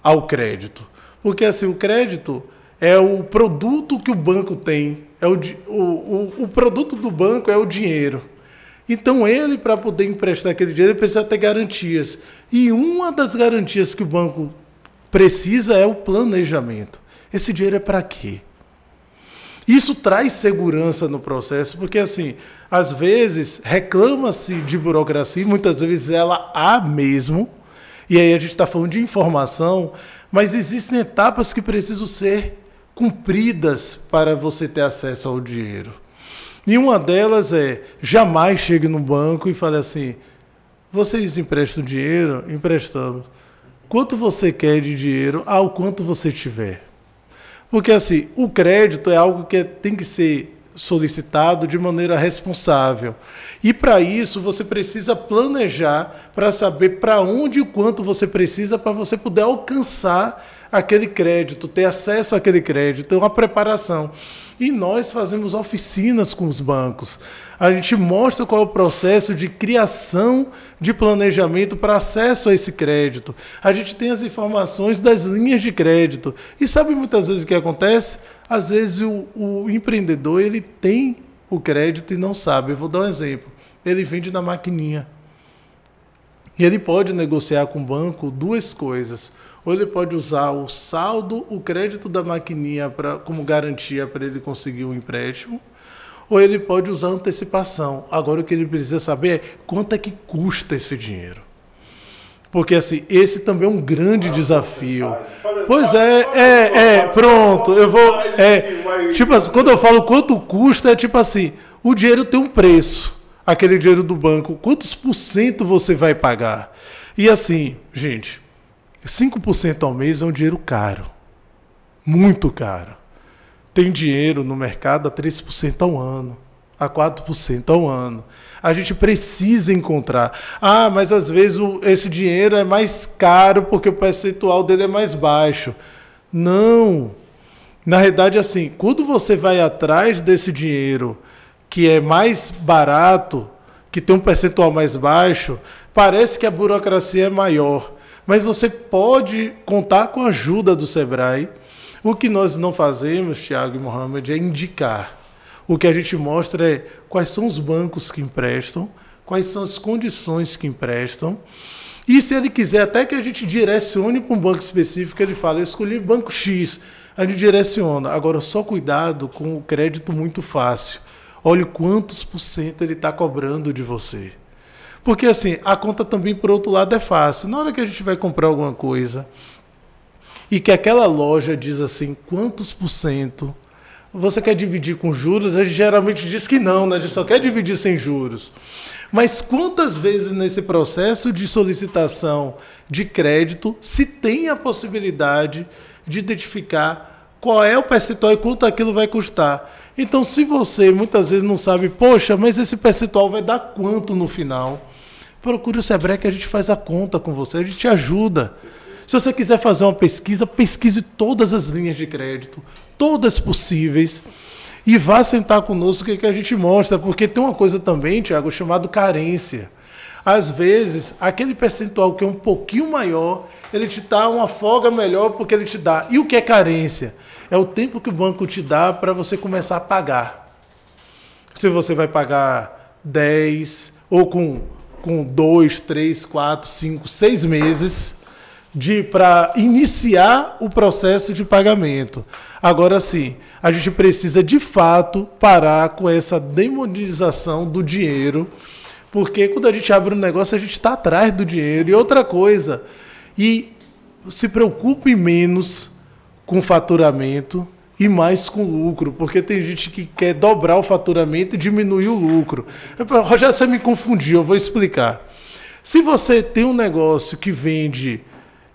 ao crédito. Porque assim, o crédito é o produto que o banco tem, é o, o, o, o produto do banco é o dinheiro. Então ele, para poder emprestar aquele dinheiro, ele precisa ter garantias. E uma das garantias que o banco precisa é o planejamento. Esse dinheiro é para quê? Isso traz segurança no processo, porque assim, às vezes reclama-se de burocracia, muitas vezes ela há mesmo, e aí a gente está falando de informação, mas existem etapas que precisam ser cumpridas para você ter acesso ao dinheiro. E uma delas é: jamais chegue no banco e fale assim: vocês emprestam dinheiro? Emprestamos. Quanto você quer de dinheiro ao quanto você tiver? Porque assim, o crédito é algo que tem que ser solicitado de maneira responsável. E para isso você precisa planejar para saber para onde e quanto você precisa para você poder alcançar aquele crédito, ter acesso àquele crédito, uma preparação. E nós fazemos oficinas com os bancos. A gente mostra qual é o processo de criação de planejamento para acesso a esse crédito. A gente tem as informações das linhas de crédito. E sabe muitas vezes o que acontece? Às vezes o, o empreendedor ele tem o crédito e não sabe. Eu vou dar um exemplo. Ele vende na maquininha. E ele pode negociar com o banco duas coisas ou ele pode usar o saldo, o crédito da maquininha pra, como garantia para ele conseguir o um empréstimo, ou ele pode usar antecipação. Agora o que ele precisa saber é quanto é que custa esse dinheiro. Porque assim, esse também é um grande desafio. Pois é, é, é, pronto, eu vou. É, tipo assim, quando eu falo quanto custa, é tipo assim, o dinheiro tem um preço. Aquele dinheiro do banco, quantos por cento você vai pagar? E assim, gente, 5% ao mês é um dinheiro caro. Muito caro. Tem dinheiro no mercado a 3% ao ano, a 4% ao ano. A gente precisa encontrar. Ah, mas às vezes esse dinheiro é mais caro porque o percentual dele é mais baixo. Não. Na realidade, assim, quando você vai atrás desse dinheiro que é mais barato, que tem um percentual mais baixo, parece que a burocracia é maior mas você pode contar com a ajuda do Sebrae. O que nós não fazemos, Tiago e Mohamed, é indicar. O que a gente mostra é quais são os bancos que emprestam, quais são as condições que emprestam. E se ele quiser até que a gente direcione para um banco específico, ele fala: Eu escolhi banco X, a gente direciona. Agora, só cuidado com o crédito muito fácil. Olhe quantos por cento ele está cobrando de você. Porque assim, a conta também, por outro lado, é fácil. Na hora que a gente vai comprar alguma coisa e que aquela loja diz assim, quantos por cento você quer dividir com juros? A gente geralmente diz que não, né? A gente só quer dividir sem juros. Mas quantas vezes nesse processo de solicitação de crédito se tem a possibilidade de identificar qual é o percentual e quanto aquilo vai custar? Então, se você muitas vezes não sabe, poxa, mas esse percentual vai dar quanto no final? Procure o Sebrae que a gente faz a conta com você, a gente te ajuda. Se você quiser fazer uma pesquisa, pesquise todas as linhas de crédito, todas possíveis, e vá sentar conosco que, que a gente mostra, porque tem uma coisa também, Tiago, chamado carência. Às vezes, aquele percentual que é um pouquinho maior, ele te dá uma folga melhor porque ele te dá. E o que é carência? É o tempo que o banco te dá para você começar a pagar. Se você vai pagar 10 ou com com dois, três, quatro, cinco, seis meses de para iniciar o processo de pagamento. Agora sim, a gente precisa de fato parar com essa demonização do dinheiro, porque quando a gente abre um negócio a gente está atrás do dinheiro e outra coisa. E se preocupe menos com faturamento e mais com lucro, porque tem gente que quer dobrar o faturamento e diminuir o lucro. Rogério, você me confundiu, eu vou explicar. Se você tem um negócio que vende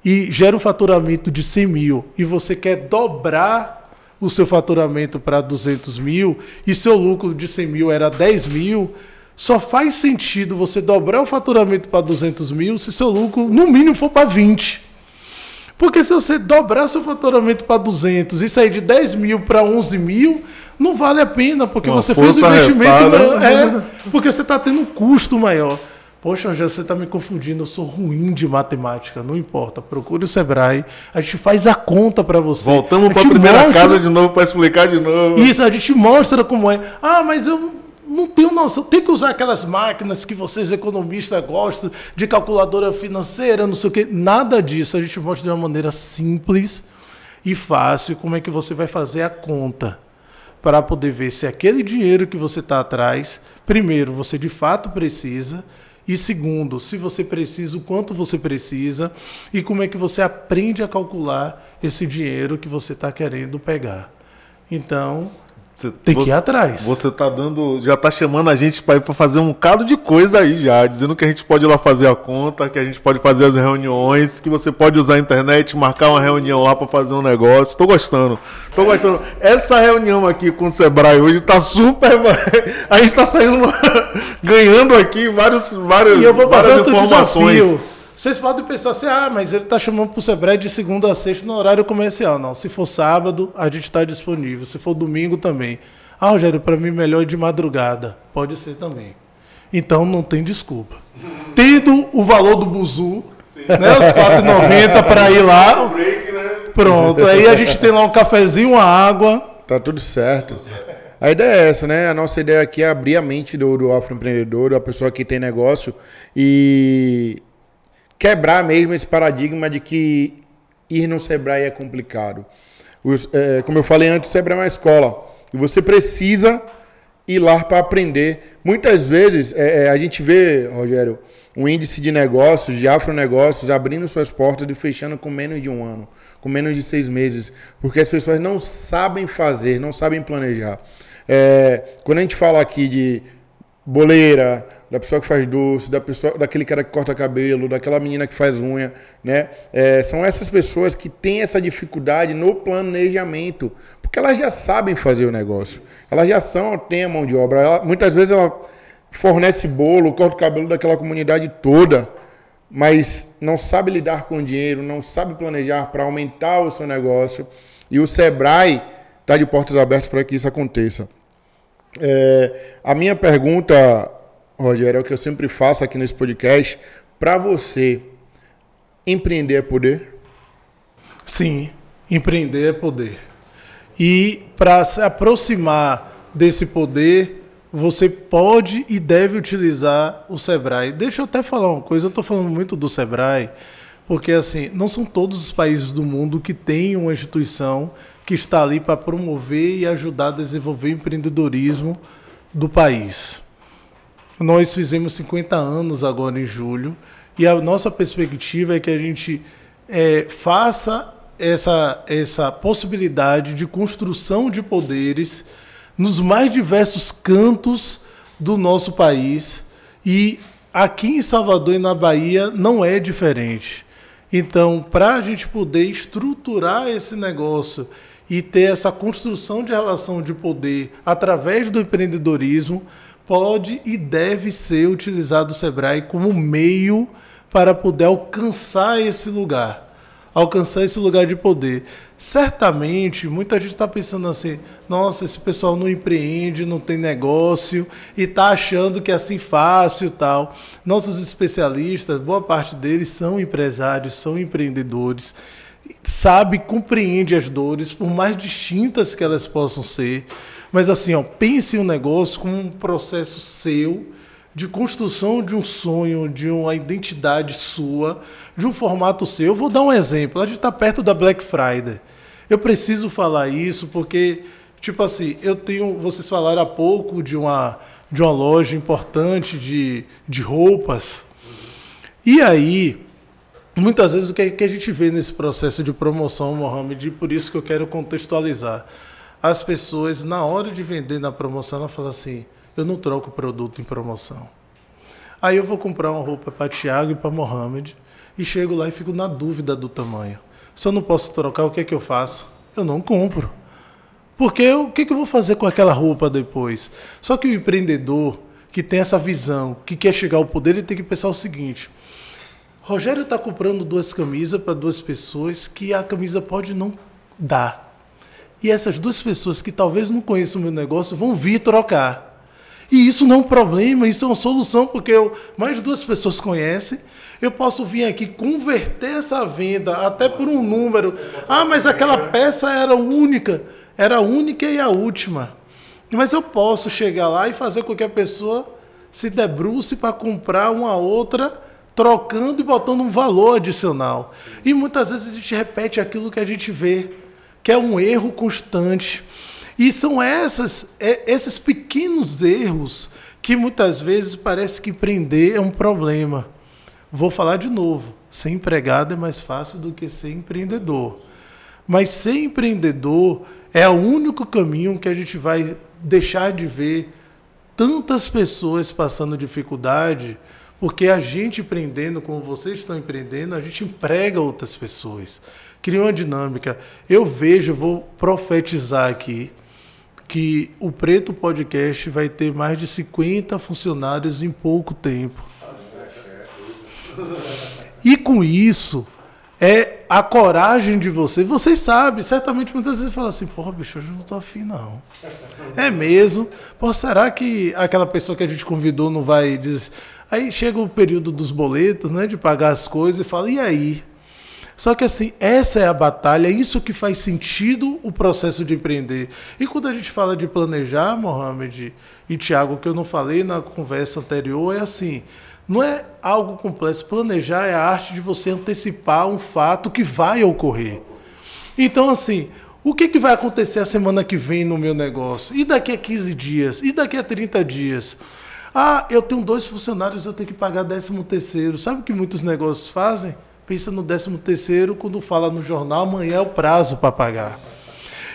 e gera um faturamento de 100 mil e você quer dobrar o seu faturamento para 200 mil e seu lucro de 100 mil era 10 mil, só faz sentido você dobrar o faturamento para 200 mil se seu lucro, no mínimo, for para 20. Porque se você dobrar seu faturamento para 200 e sair de 10 mil para 11 mil, não vale a pena, porque Uma você fez um investimento maior. É, porque você está tendo um custo maior. Poxa, Angel, você está me confundindo, eu sou ruim de matemática. Não importa, procure o Sebrae, a gente faz a conta para você. Voltamos para a primeira mostra... casa de novo para explicar de novo. Isso, a gente mostra como é. Ah, mas eu não tenho noção. Tem que usar aquelas máquinas que vocês economistas gostam, de calculadora financeira, não sei o quê. Nada disso. A gente mostra de uma maneira simples e fácil como é que você vai fazer a conta para poder ver se aquele dinheiro que você está atrás, primeiro, você de fato precisa. E segundo, se você precisa, o quanto você precisa e como é que você aprende a calcular esse dinheiro que você está querendo pegar. Então, você, Tem que ir atrás. Você tá dando. Já tá chamando a gente para ir para fazer um bocado de coisa aí já, dizendo que a gente pode ir lá fazer a conta, que a gente pode fazer as reuniões, que você pode usar a internet, marcar uma reunião lá para fazer um negócio. Tô gostando. Tô gostando. Essa reunião aqui com o Sebrae hoje tá super. [laughs] A gente tá saindo [laughs] ganhando aqui vários, vários, e eu vou fazer várias informações. Desafio. Vocês podem pensar assim, ah, mas ele está chamando para o Sebrae de segunda a sexta no horário comercial. Não, se for sábado, a gente está disponível. Se for domingo, também. Ah, Rogério, para mim melhor de madrugada. Pode ser também. Então não tem desculpa. Tendo o valor do buzu, né, os R$ 4,90 para ir lá. [laughs] Né? Pronto, aí a gente tem lá um cafezinho, uma água. Tá tudo certo. A ideia é essa, né? A nossa ideia aqui é abrir a mente do, do afroempreendedor, da pessoa que tem negócio e quebrar mesmo esse paradigma de que ir no Sebrae é complicado. Os, é, como eu falei antes, o Sebrae é uma escola e você precisa ir lá para aprender. Muitas vezes é, é, a gente vê, Rogério, um índice de negócios, de afronegócios, abrindo suas portas e fechando com menos de um ano, com menos de seis meses, porque as pessoas não sabem fazer, não sabem planejar. É, quando a gente fala aqui de boleira, da pessoa que faz doce, da pessoa, daquele cara que corta cabelo, daquela menina que faz unha, né? É, são essas pessoas que têm essa dificuldade no planejamento, porque elas já sabem fazer o negócio, elas já são, têm a mão de obra. Ela, muitas vezes ela fornece bolo, corta o cabelo daquela comunidade toda, mas não sabe lidar com o dinheiro, não sabe planejar para aumentar o seu negócio. E o Sebrae está de portas abertas para que isso aconteça. É, a minha pergunta Rogério, é o que eu sempre faço aqui nesse podcast. Para você, empreender é poder? Sim, empreender é poder. E para se aproximar desse poder, você pode e deve utilizar o Sebrae. Deixa eu até falar uma coisa, eu estou falando muito do Sebrae, porque assim, não são todos os países do mundo que têm uma instituição que está ali para promover e ajudar a desenvolver o empreendedorismo do país. Nós fizemos 50 anos agora em julho e a nossa perspectiva é que a gente é, faça essa, essa possibilidade de construção de poderes nos mais diversos cantos do nosso país e aqui em Salvador e na Bahia não é diferente. Então, para a gente poder estruturar esse negócio e ter essa construção de relação de poder através do empreendedorismo, pode e deve ser utilizado o Sebrae como meio para poder alcançar esse lugar, alcançar esse lugar de poder. Certamente, muita gente está pensando assim: nossa, esse pessoal não empreende, não tem negócio e está achando que é assim fácil tal. Nossos especialistas, boa parte deles são empresários, são empreendedores, sabe, compreende as dores, por mais distintas que elas possam ser mas assim, ó, pense um negócio como um processo seu de construção de um sonho, de uma identidade sua, de um formato seu. Eu vou dar um exemplo. A gente está perto da Black Friday. Eu preciso falar isso porque, tipo assim, eu tenho. Vocês falaram há pouco de uma, de uma loja importante de, de roupas. E aí, muitas vezes o que, que a gente vê nesse processo de promoção, Mohamed, e por isso que eu quero contextualizar. As pessoas, na hora de vender na promoção, ela fala assim: eu não troco produto em promoção. Aí eu vou comprar uma roupa para Tiago e para Mohamed e chego lá e fico na dúvida do tamanho. Se eu não posso trocar, o que é que eu faço? Eu não compro. Porque o que, é que eu vou fazer com aquela roupa depois? Só que o empreendedor que tem essa visão, que quer chegar ao poder, ele tem que pensar o seguinte: Rogério está comprando duas camisas para duas pessoas que a camisa pode não dar. E essas duas pessoas que talvez não conheçam o meu negócio vão vir trocar. E isso não é um problema, isso é uma solução, porque eu, mais duas pessoas conhecem. Eu posso vir aqui converter essa venda até por um número. Ah, mas aquela peça era única, era a única e a última. Mas eu posso chegar lá e fazer com que a pessoa se debruce para comprar uma outra, trocando e botando um valor adicional. E muitas vezes a gente repete aquilo que a gente vê, que é um erro constante. E são essas, é, esses pequenos erros que muitas vezes parece que empreender é um problema. Vou falar de novo: ser empregado é mais fácil do que ser empreendedor. Mas ser empreendedor é o único caminho que a gente vai deixar de ver tantas pessoas passando dificuldade, porque a gente empreendendo, como vocês estão empreendendo, a gente emprega outras pessoas. Cria uma dinâmica. Eu vejo, vou profetizar aqui, que o Preto Podcast vai ter mais de 50 funcionários em pouco tempo. E com isso, é a coragem de vocês. Vocês sabem, certamente muitas vezes falam assim, porra, bicho, hoje eu não tô afim, não. É mesmo? Pô, será que aquela pessoa que a gente convidou não vai dizer. Aí chega o período dos boletos, né? De pagar as coisas e fala, e aí? Só que assim, essa é a batalha, é isso que faz sentido o processo de empreender. E quando a gente fala de planejar, Mohamed e Tiago, que eu não falei na conversa anterior, é assim, não é algo complexo. Planejar é a arte de você antecipar um fato que vai ocorrer. Então, assim, o que, que vai acontecer a semana que vem no meu negócio? E daqui a 15 dias? E daqui a 30 dias? Ah, eu tenho dois funcionários, eu tenho que pagar 13 terceiro. Sabe o que muitos negócios fazem? Pensa no 13 terceiro quando fala no jornal, amanhã é o prazo para pagar.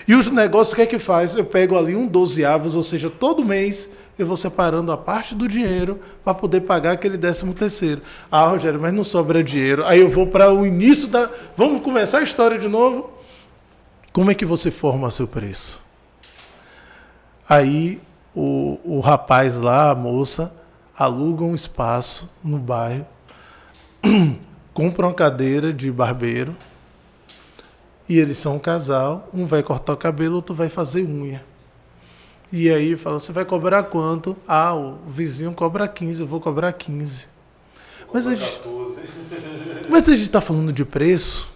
E os negócios, o que é que faz? Eu pego ali um 12 avos, ou seja, todo mês eu vou separando a parte do dinheiro para poder pagar aquele 13 terceiro. Ah, Rogério, mas não sobra dinheiro. Aí eu vou para o início da... Vamos começar a história de novo? Como é que você forma seu preço? Aí o, o rapaz lá, a moça, aluga um espaço no bairro [clears throat] compra uma cadeira de barbeiro e eles são um casal, um vai cortar o cabelo, outro vai fazer unha. E aí fala, você vai cobrar quanto? Ah, o vizinho cobra 15, eu vou cobrar 15. [laughs] Mas a gente, mas a gente está falando de preço,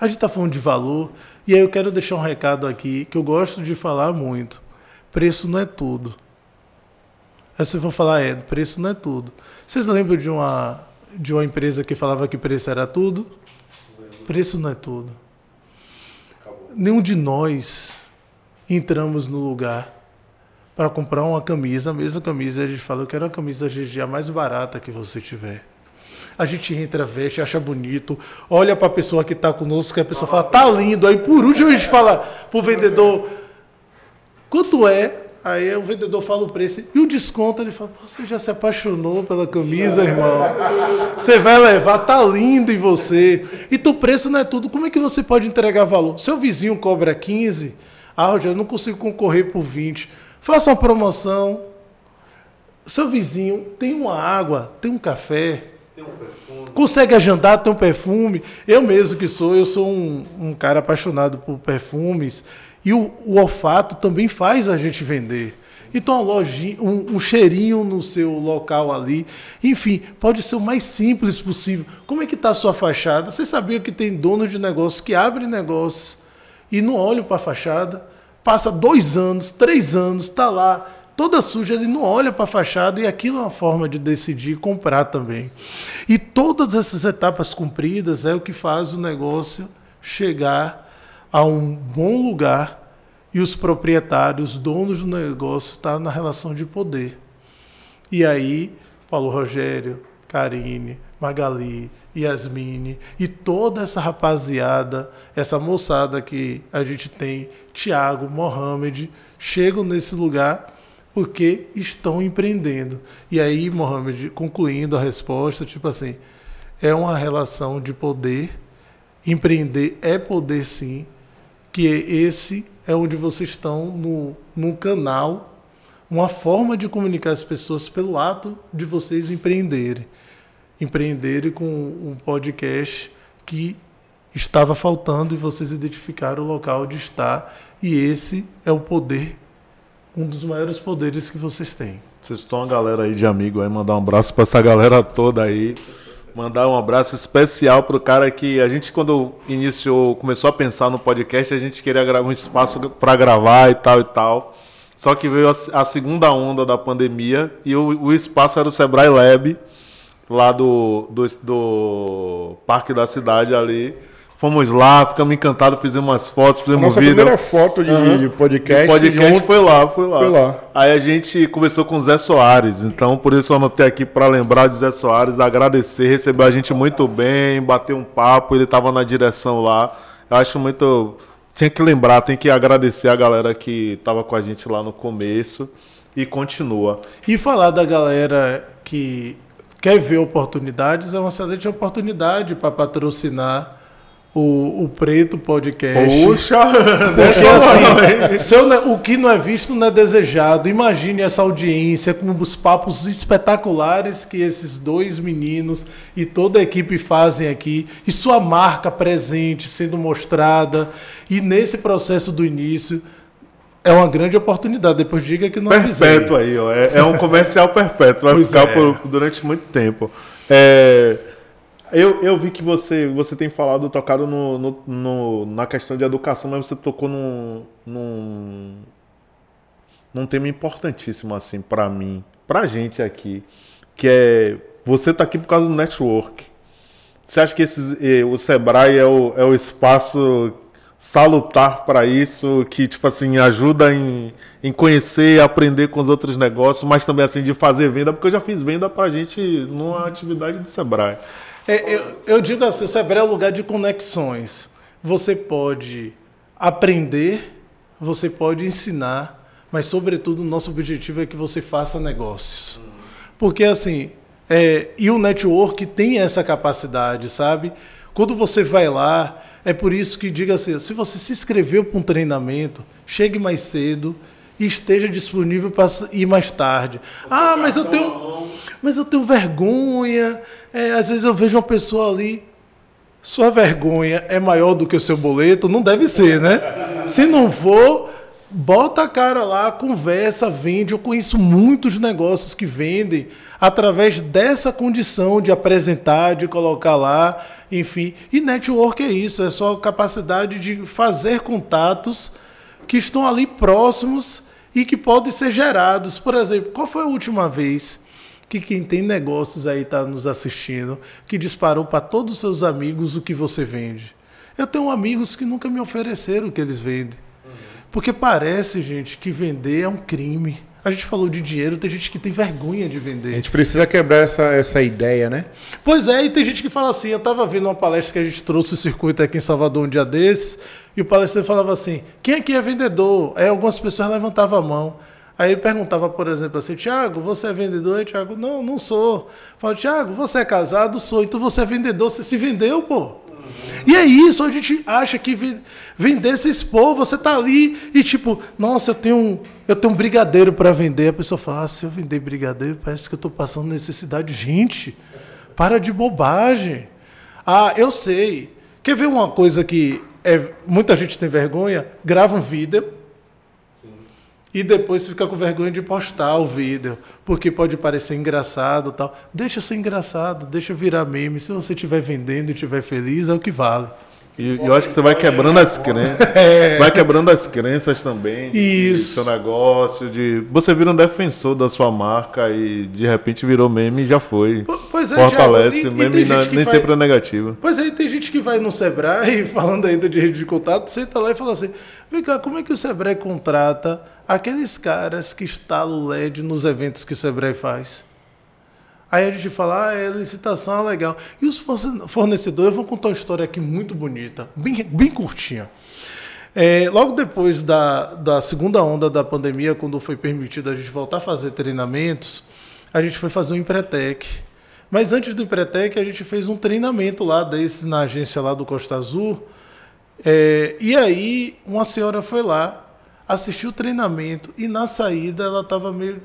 a gente está falando de valor, e aí eu quero deixar um recado aqui que eu gosto de falar muito. Preço não é tudo. Aí você vai falar, é, preço não é tudo. Vocês lembram de uma de uma empresa que falava que preço era tudo? Preço não é tudo. Nenhum de nós entramos no lugar para comprar uma camisa, a mesma camisa, a gente falou que era a camisa GG a mais barata que você tiver. A gente entra, veste, acha bonito, olha para a pessoa que está conosco, que a pessoa fala, tá lindo. Aí por último a gente fala para o vendedor, quanto é? Aí o vendedor fala o preço e o desconto, ele fala, você já se apaixonou pela camisa, irmão? Você vai levar, tá lindo em você. Então o preço não é tudo. Como é que você pode entregar valor? Seu vizinho cobra 15, ah, eu não consigo concorrer por 20. Faça uma promoção. Seu vizinho tem uma água, tem um café, tem um perfume. Consegue agendar, tem um perfume. Eu mesmo que sou, eu sou um, um cara apaixonado por perfumes. E o, o, olfato também faz a gente vender. Então, uma lojinha, um, um, cheirinho no seu local ali. Enfim, pode ser o mais simples possível. Como é que está a sua fachada? Você sabia que tem donos de negócios que abrem negócios e não olham para a fachada? Passa dois anos, três anos, está lá toda suja, ele não olha para a fachada e aquilo é uma forma de decidir comprar também. E todas essas etapas cumpridas é o que faz o negócio chegar a um bom lugar e os proprietários, donos do negócio, estão tá na relação de poder. E aí, Paulo Rogério, Karine, Magali, Yasmine e toda essa rapaziada, essa moçada que a gente tem, Tiago, Mohamed, chegam nesse lugar porque estão empreendendo. E aí, Mohamed, concluindo a resposta, tipo assim, é uma relação de poder. Empreender é poder sim, que esse é onde vocês estão no, no canal, uma forma de comunicar as pessoas pelo ato de vocês empreenderem empreenderem com um podcast que estava faltando e vocês identificaram o local de estar e esse é o poder, um dos maiores poderes que vocês têm. Vocês estão uma galera aí de amigo aí, mandar um abraço para essa galera toda aí. Mandar um abraço especial pro cara que a gente quando iniciou, começou a pensar no podcast, a gente queria um espaço para gravar e tal e tal. Só que veio a, a segunda onda da pandemia e o, o espaço era o Sebrae Lab lá do, do, do Parque da Cidade ali. Fomos lá, ficamos encantados, fizemos umas fotos, fizemos Nossa um vídeo. primeira foto de, Uhum. de podcast. O podcast juntos. foi lá, foi lá. Foi lá. Aí a gente conversou com o Zé Soares, então por isso eu anotei aqui para lembrar de Zé Soares, agradecer, recebeu a gente muito bem, bateu um papo, ele estava na direção lá. Eu acho muito. Tinha que lembrar, tem que agradecer a galera que estava com a gente lá no começo e continua. E falar da galera que quer ver oportunidades é uma excelente oportunidade para patrocinar o, o Preto Podcast. Puxa! [laughs] Porque assim, se eu não- o que não é visto não é desejado. Imagine essa audiência com os papos espetaculares que esses dois meninos e toda a equipe fazem aqui, e sua marca presente sendo mostrada, e nesse processo do início. É uma grande oportunidade. Depois diga que não avisei. Perpétuo aí, ó. É, é um comercial perpétuo, vai Pois ficar é. por- durante muito tempo. É, eu, eu vi que você, você tem falado, tocado no, no- no- na questão de educação, mas você tocou num, num, num tema importantíssimo, assim, pra mim, pra gente aqui, que é você tá aqui por causa do network. Você acha que esses, eh, o Sebrae é o, é o espaço salutar para isso, que tipo assim ajuda em, em conhecer, aprender com os outros negócios, mas também assim de fazer venda, porque eu já fiz venda pra gente numa atividade do Sebrae. É, eu, eu digo assim, o Sebrae é um lugar de conexões. Você pode aprender, você pode ensinar, mas sobretudo o nosso objetivo é que você faça negócios. Porque assim, é, e o network tem essa capacidade, sabe? Quando você vai lá, é por isso que diga assim, se você se inscreveu para um treinamento, chegue mais cedo e esteja disponível para ir mais tarde. Ah, mas eu tenho, mas eu tenho vergonha. É, às vezes eu vejo uma pessoa ali. Sua vergonha é maior do que o seu boleto? Não deve ser, né? Se não for, bota a cara lá, conversa, vende. Eu conheço muitos negócios que vendem através dessa condição de apresentar, de colocar lá, enfim. E network é isso, é só a capacidade de fazer contatos que estão ali próximos e que podem ser gerados. Por exemplo, qual foi a última vez que quem tem negócios aí está nos assistindo, que disparou para todos os seus amigos o que você vende? Eu tenho amigos que nunca me ofereceram o que eles vendem. Porque parece, gente, que vender é um crime. A gente falou de dinheiro, tem gente que tem vergonha de A vender. gente precisa quebrar essa, essa ideia, né? Pois é, e tem gente que fala assim, eu estava vendo uma palestra que a gente trouxe o circuito aqui em Salvador um dia desses, e o palestrante falava assim, quem aqui é vendedor? Aí algumas pessoas levantavam a mão. Aí ele perguntava, por exemplo, assim, Tiago, você é vendedor? E Tiago, não, não sou. Fala, Tiago, você é casado? Sou. Então você é vendedor, você se vendeu, pô. E é isso, a gente acha que ve- vender se expor, você tá ali e tipo, nossa, eu tenho um, eu tenho um brigadeiro para vender. A pessoa fala, ah, se eu vender brigadeiro, parece que eu tô passando necessidade. Gente, para de bobagem. Ah, eu sei. Quer ver uma coisa que é, muita gente tem vergonha? Grava um vídeo e depois fica com vergonha de postar o vídeo, porque pode parecer engraçado e tal. Deixa ser engraçado, deixa virar meme. Se você estiver vendendo e estiver feliz, é o que vale. E eu acho que você vai quebrando as crenças. [laughs] É. Vai quebrando as crenças também. De Isso. seu negócio, de. Você vira um defensor da sua marca e de repente virou meme e já foi. Po- Pois é, Fortalece, Thiago, e- e meme tem na- nem faz- sempre é negativo. Pois aí tem gente que vai no Sebrae, [laughs] falando ainda de rede de contato, senta lá e fala assim, vem cá, como é que o Sebrae contrata aqueles caras que instalam LED nos eventos que o Sebrae faz? Aí a gente fala, ah, é licitação, é legal. E os fornecedores, eu vou contar uma história aqui muito bonita, bem, bem curtinha. É, logo depois da, da segunda onda da pandemia, quando foi permitido a gente voltar a fazer treinamentos, a gente foi fazer um Empretec. Mas antes do Empretec, a gente fez um treinamento lá desses na agência lá do Costa Azul. É, e aí, uma senhora foi lá, assistiu o treinamento e na saída ela estava meio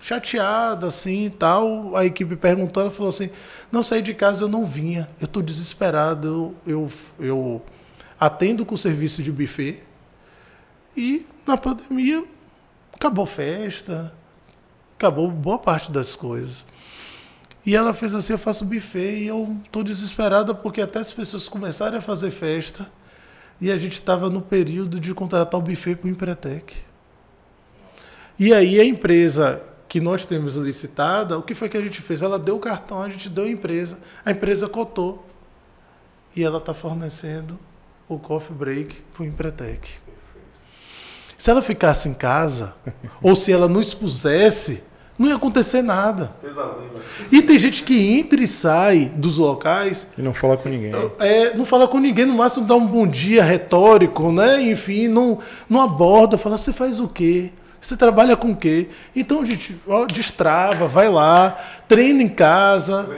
chateada assim e tal. A equipe perguntou, ela falou assim: Não saí de casa, eu não vinha, eu estou desesperado, eu, eu, eu atendo com serviço de buffet. E na pandemia acabou festa, acabou boa parte das coisas. E ela fez assim, eu faço buffet e eu tô desesperada porque até as pessoas começaram a fazer festa e a gente estava no período de contratar o buffet para o Empretec. E aí a empresa que nós temos licitada, o que foi que a gente fez? Ela deu o cartão, a gente deu a empresa, a empresa cotou e ela está fornecendo o coffee break para o Empretec. Se ela ficasse em casa, [laughs] ou se ela não expusesse, não ia acontecer nada. E tem gente que entra e sai dos locais, E não fala com ninguém. é, não fala com ninguém, no máximo dá um bom dia retórico, né? Enfim, não, não aborda, fala, você faz o quê? Você trabalha com o quê? Então, gente, ó, destrava, vai lá, treina em casa,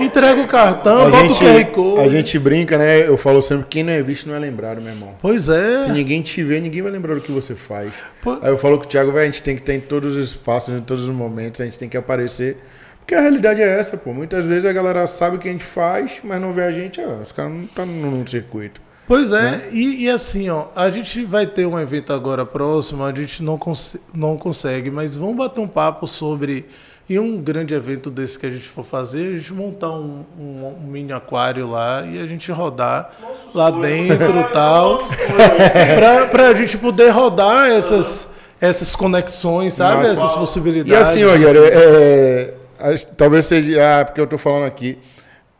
entrega o cartão, A bota o QR Code. a gente brinca, né? Eu falo sempre, quem não é visto não é lembrado, meu irmão. Pois é. Se ninguém te vê, ninguém vai lembrar do que você faz. Pô- Aí eu falo com o Thiago, a gente tem que estar em todos os espaços, em todos os momentos, a gente tem que aparecer. Porque a realidade é essa, pô. Muitas vezes a galera sabe o que a gente faz, mas não vê a gente, ó, os caras não estão no, no circuito. Pois é, e, e assim, ó, a gente vai ter um evento agora próximo, a gente não, cons não consegue, mas vamos bater um papo sobre, em um grande evento desse que a gente for fazer, a gente montar um, um- um mini aquário lá e a gente rodar lá dentro e [laughs] tal, pra, pra gente poder rodar essas, essas conexões, sabe? Nossa. Essas E possibilidades. assim, Rogério, é, acho- talvez seja ah, porque eu tô falando aqui.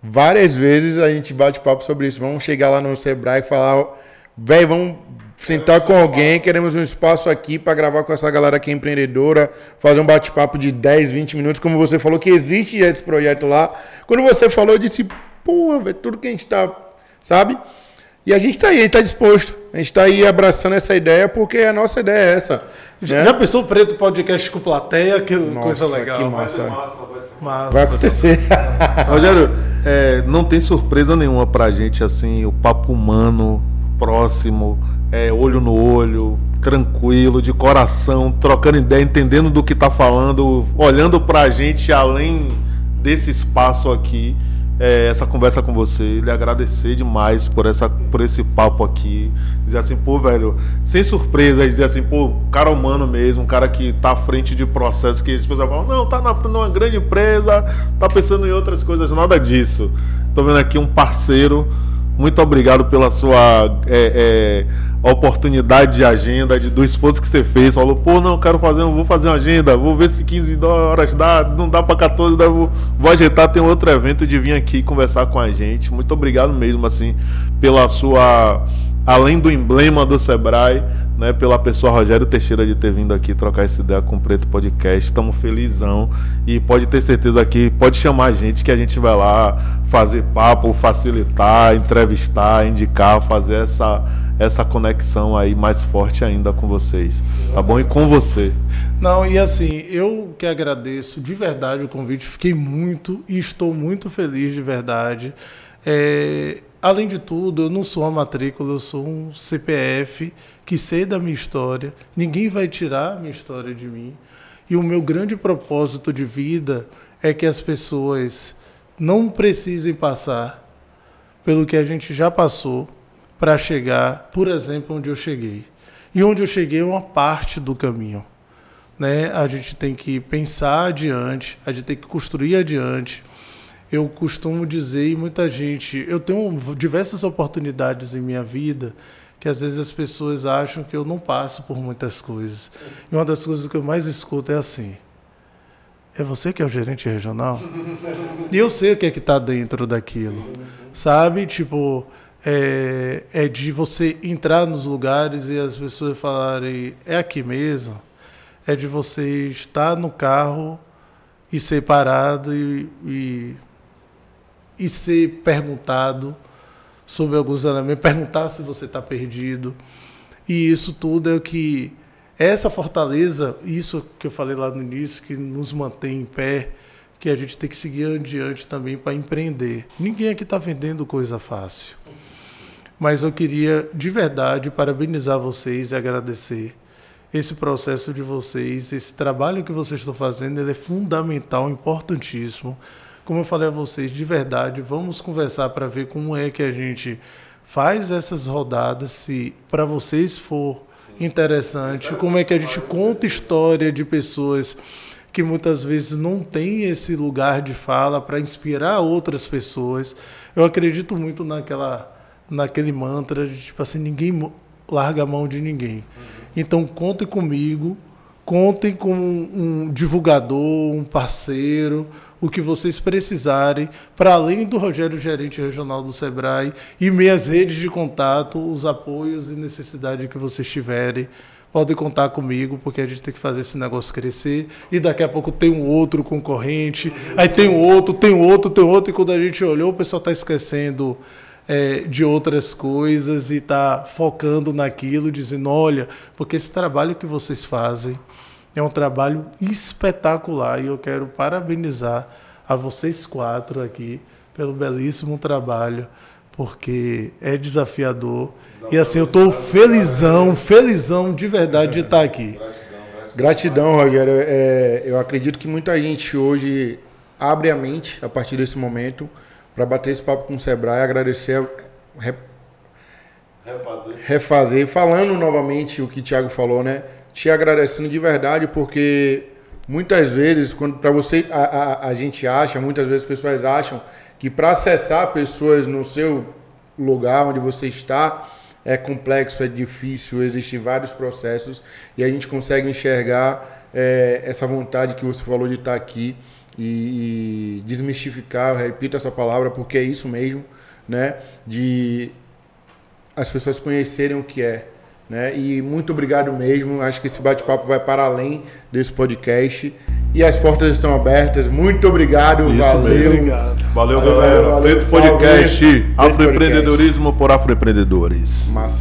Várias vezes a gente bate papo sobre isso. Vamos chegar lá no Sebrae e falar, velho, vamos sentar com alguém, queremos um espaço aqui para gravar com essa galera que é empreendedora, fazer um bate-papo de 10, 20 minutos, como você falou que existe esse projeto lá. Quando você falou, eu disse, porra, velho, tudo que a gente tá, sabe? E a gente tá aí, a gente tá disposto. A gente tá aí abraçando essa ideia porque a nossa ideia é essa. Já, né? já pensou o preto podcast com plateia? Que coisa Nossa, legal. que Vai massa. ser massa. Vai acontecer. [laughs] Rogério, é, não tem surpresa nenhuma pra gente, assim, o papo humano, próximo, é, olho no olho, tranquilo, de coração, trocando ideia, entendendo do que tá falando, olhando pra gente além desse espaço aqui. É, essa conversa com você, lhe agradecer demais por, essa, por esse papo aqui. Dizer assim, pô, velho, sem surpresa, dizer assim, pô, cara humano mesmo, um cara que tá à frente de processos que as pessoas falam, não, tá na frente de uma grande empresa, tá pensando em outras coisas, nada disso. Tô vendo aqui um parceiro. Muito obrigado pela sua é, é, oportunidade de agenda, de, do esforço que você fez. Falou, pô, não, quero fazer, vou fazer uma agenda, vou ver se 15 horas dá, não dá para 14, dá, vou, vou ajeitar, tem outro evento de vir aqui conversar com a gente. Muito obrigado mesmo, assim, pela sua. Além do emblema do Sebrae, né, pela pessoa Rogério Teixeira de ter vindo aqui trocar essa ideia com o Preto Podcast. Estamos felizão e pode ter certeza que pode chamar a gente que a gente vai lá fazer papo, facilitar, entrevistar, indicar, fazer essa essa conexão aí mais forte ainda com vocês, tá bom? E com você. Não, e assim, eu que agradeço de verdade o convite, fiquei muito e estou muito feliz de verdade. É, além de tudo, eu não sou uma matrícula, eu sou um CPF que sei da minha história, ninguém vai tirar a minha história de mim. E o meu grande propósito de vida é que as pessoas não precisem passar pelo que a gente já passou para chegar, por exemplo, onde eu cheguei. E onde eu cheguei é uma parte do caminho. Né? A gente tem que pensar adiante, a gente tem que construir adiante. Eu costumo dizer, e muita gente, eu tenho diversas oportunidades em minha vida que às vezes as pessoas acham que eu não passo por muitas coisas. E uma das coisas que eu mais escuto é assim: é você que é o gerente regional? E eu sei o que é que está dentro daquilo. Sabe? Tipo, é, é de você entrar nos lugares e as pessoas falarem, é aqui mesmo. É de você estar no carro e ser parado e, e, e ser perguntado sobre alguns elementos, perguntar se você está perdido. E isso tudo é o que. Essa fortaleza, isso que eu falei lá no início, que nos mantém em pé, que a gente tem que seguir adiante também para empreender. Ninguém aqui está vendendo coisa fácil. Mas eu queria, de verdade, parabenizar vocês e agradecer esse processo de vocês, esse trabalho que vocês estão fazendo, ele é fundamental, importantíssimo como eu falei a vocês, de verdade, vamos conversar para ver como é que a gente faz essas rodadas, se para vocês for interessante, como é que a gente conta história de pessoas que muitas vezes não têm esse lugar de fala para inspirar outras pessoas. Eu acredito muito naquela naquele mantra de tipo assim, ninguém larga a mão de ninguém. Então contem comigo, contem com um divulgador, um parceiro, o que vocês precisarem, para além do Rogério, gerente regional do Sebrae, e minhas redes de contato, os apoios e necessidade que vocês tiverem. Podem contar comigo, porque a gente tem que fazer esse negócio crescer. E daqui a pouco tem um outro concorrente, aí tem um outro, tem um outro, tem outro. E quando a gente olhou, o pessoal está esquecendo é, de outras coisas e está focando naquilo, dizendo: olha, porque esse trabalho que vocês fazem é um trabalho espetacular e eu quero parabenizar a vocês quatro aqui pelo belíssimo trabalho, porque é desafiador. E assim, eu estou felizão, felizão de verdade de estar aqui. Gratidão, Rogério. É, eu acredito que muita gente hoje abre a mente a partir desse momento para bater esse papo com o Sebrae, agradecer, re, refazer. refazer, falando novamente o que o Thiago falou, né? Te agradecendo de verdade, porque muitas vezes, quando para você a, a, a, gente acha, muitas vezes as pessoas acham que para acessar pessoas no seu lugar onde você está é complexo, é difícil, existem vários processos e a gente consegue enxergar é, essa vontade que você falou de estar aqui e, e desmistificar, repito essa palavra porque é isso mesmo, né? De as pessoas conhecerem o que é né? E muito obrigado mesmo. Acho que esse bate-papo vai para além desse podcast. E as portas estão abertas. Muito obrigado. Isso valeu. Mesmo. Obrigado. Valeu, valeu galera. Valeu, Preto Podcast. Afroempreendedorismo por afroempreendedores. Massa.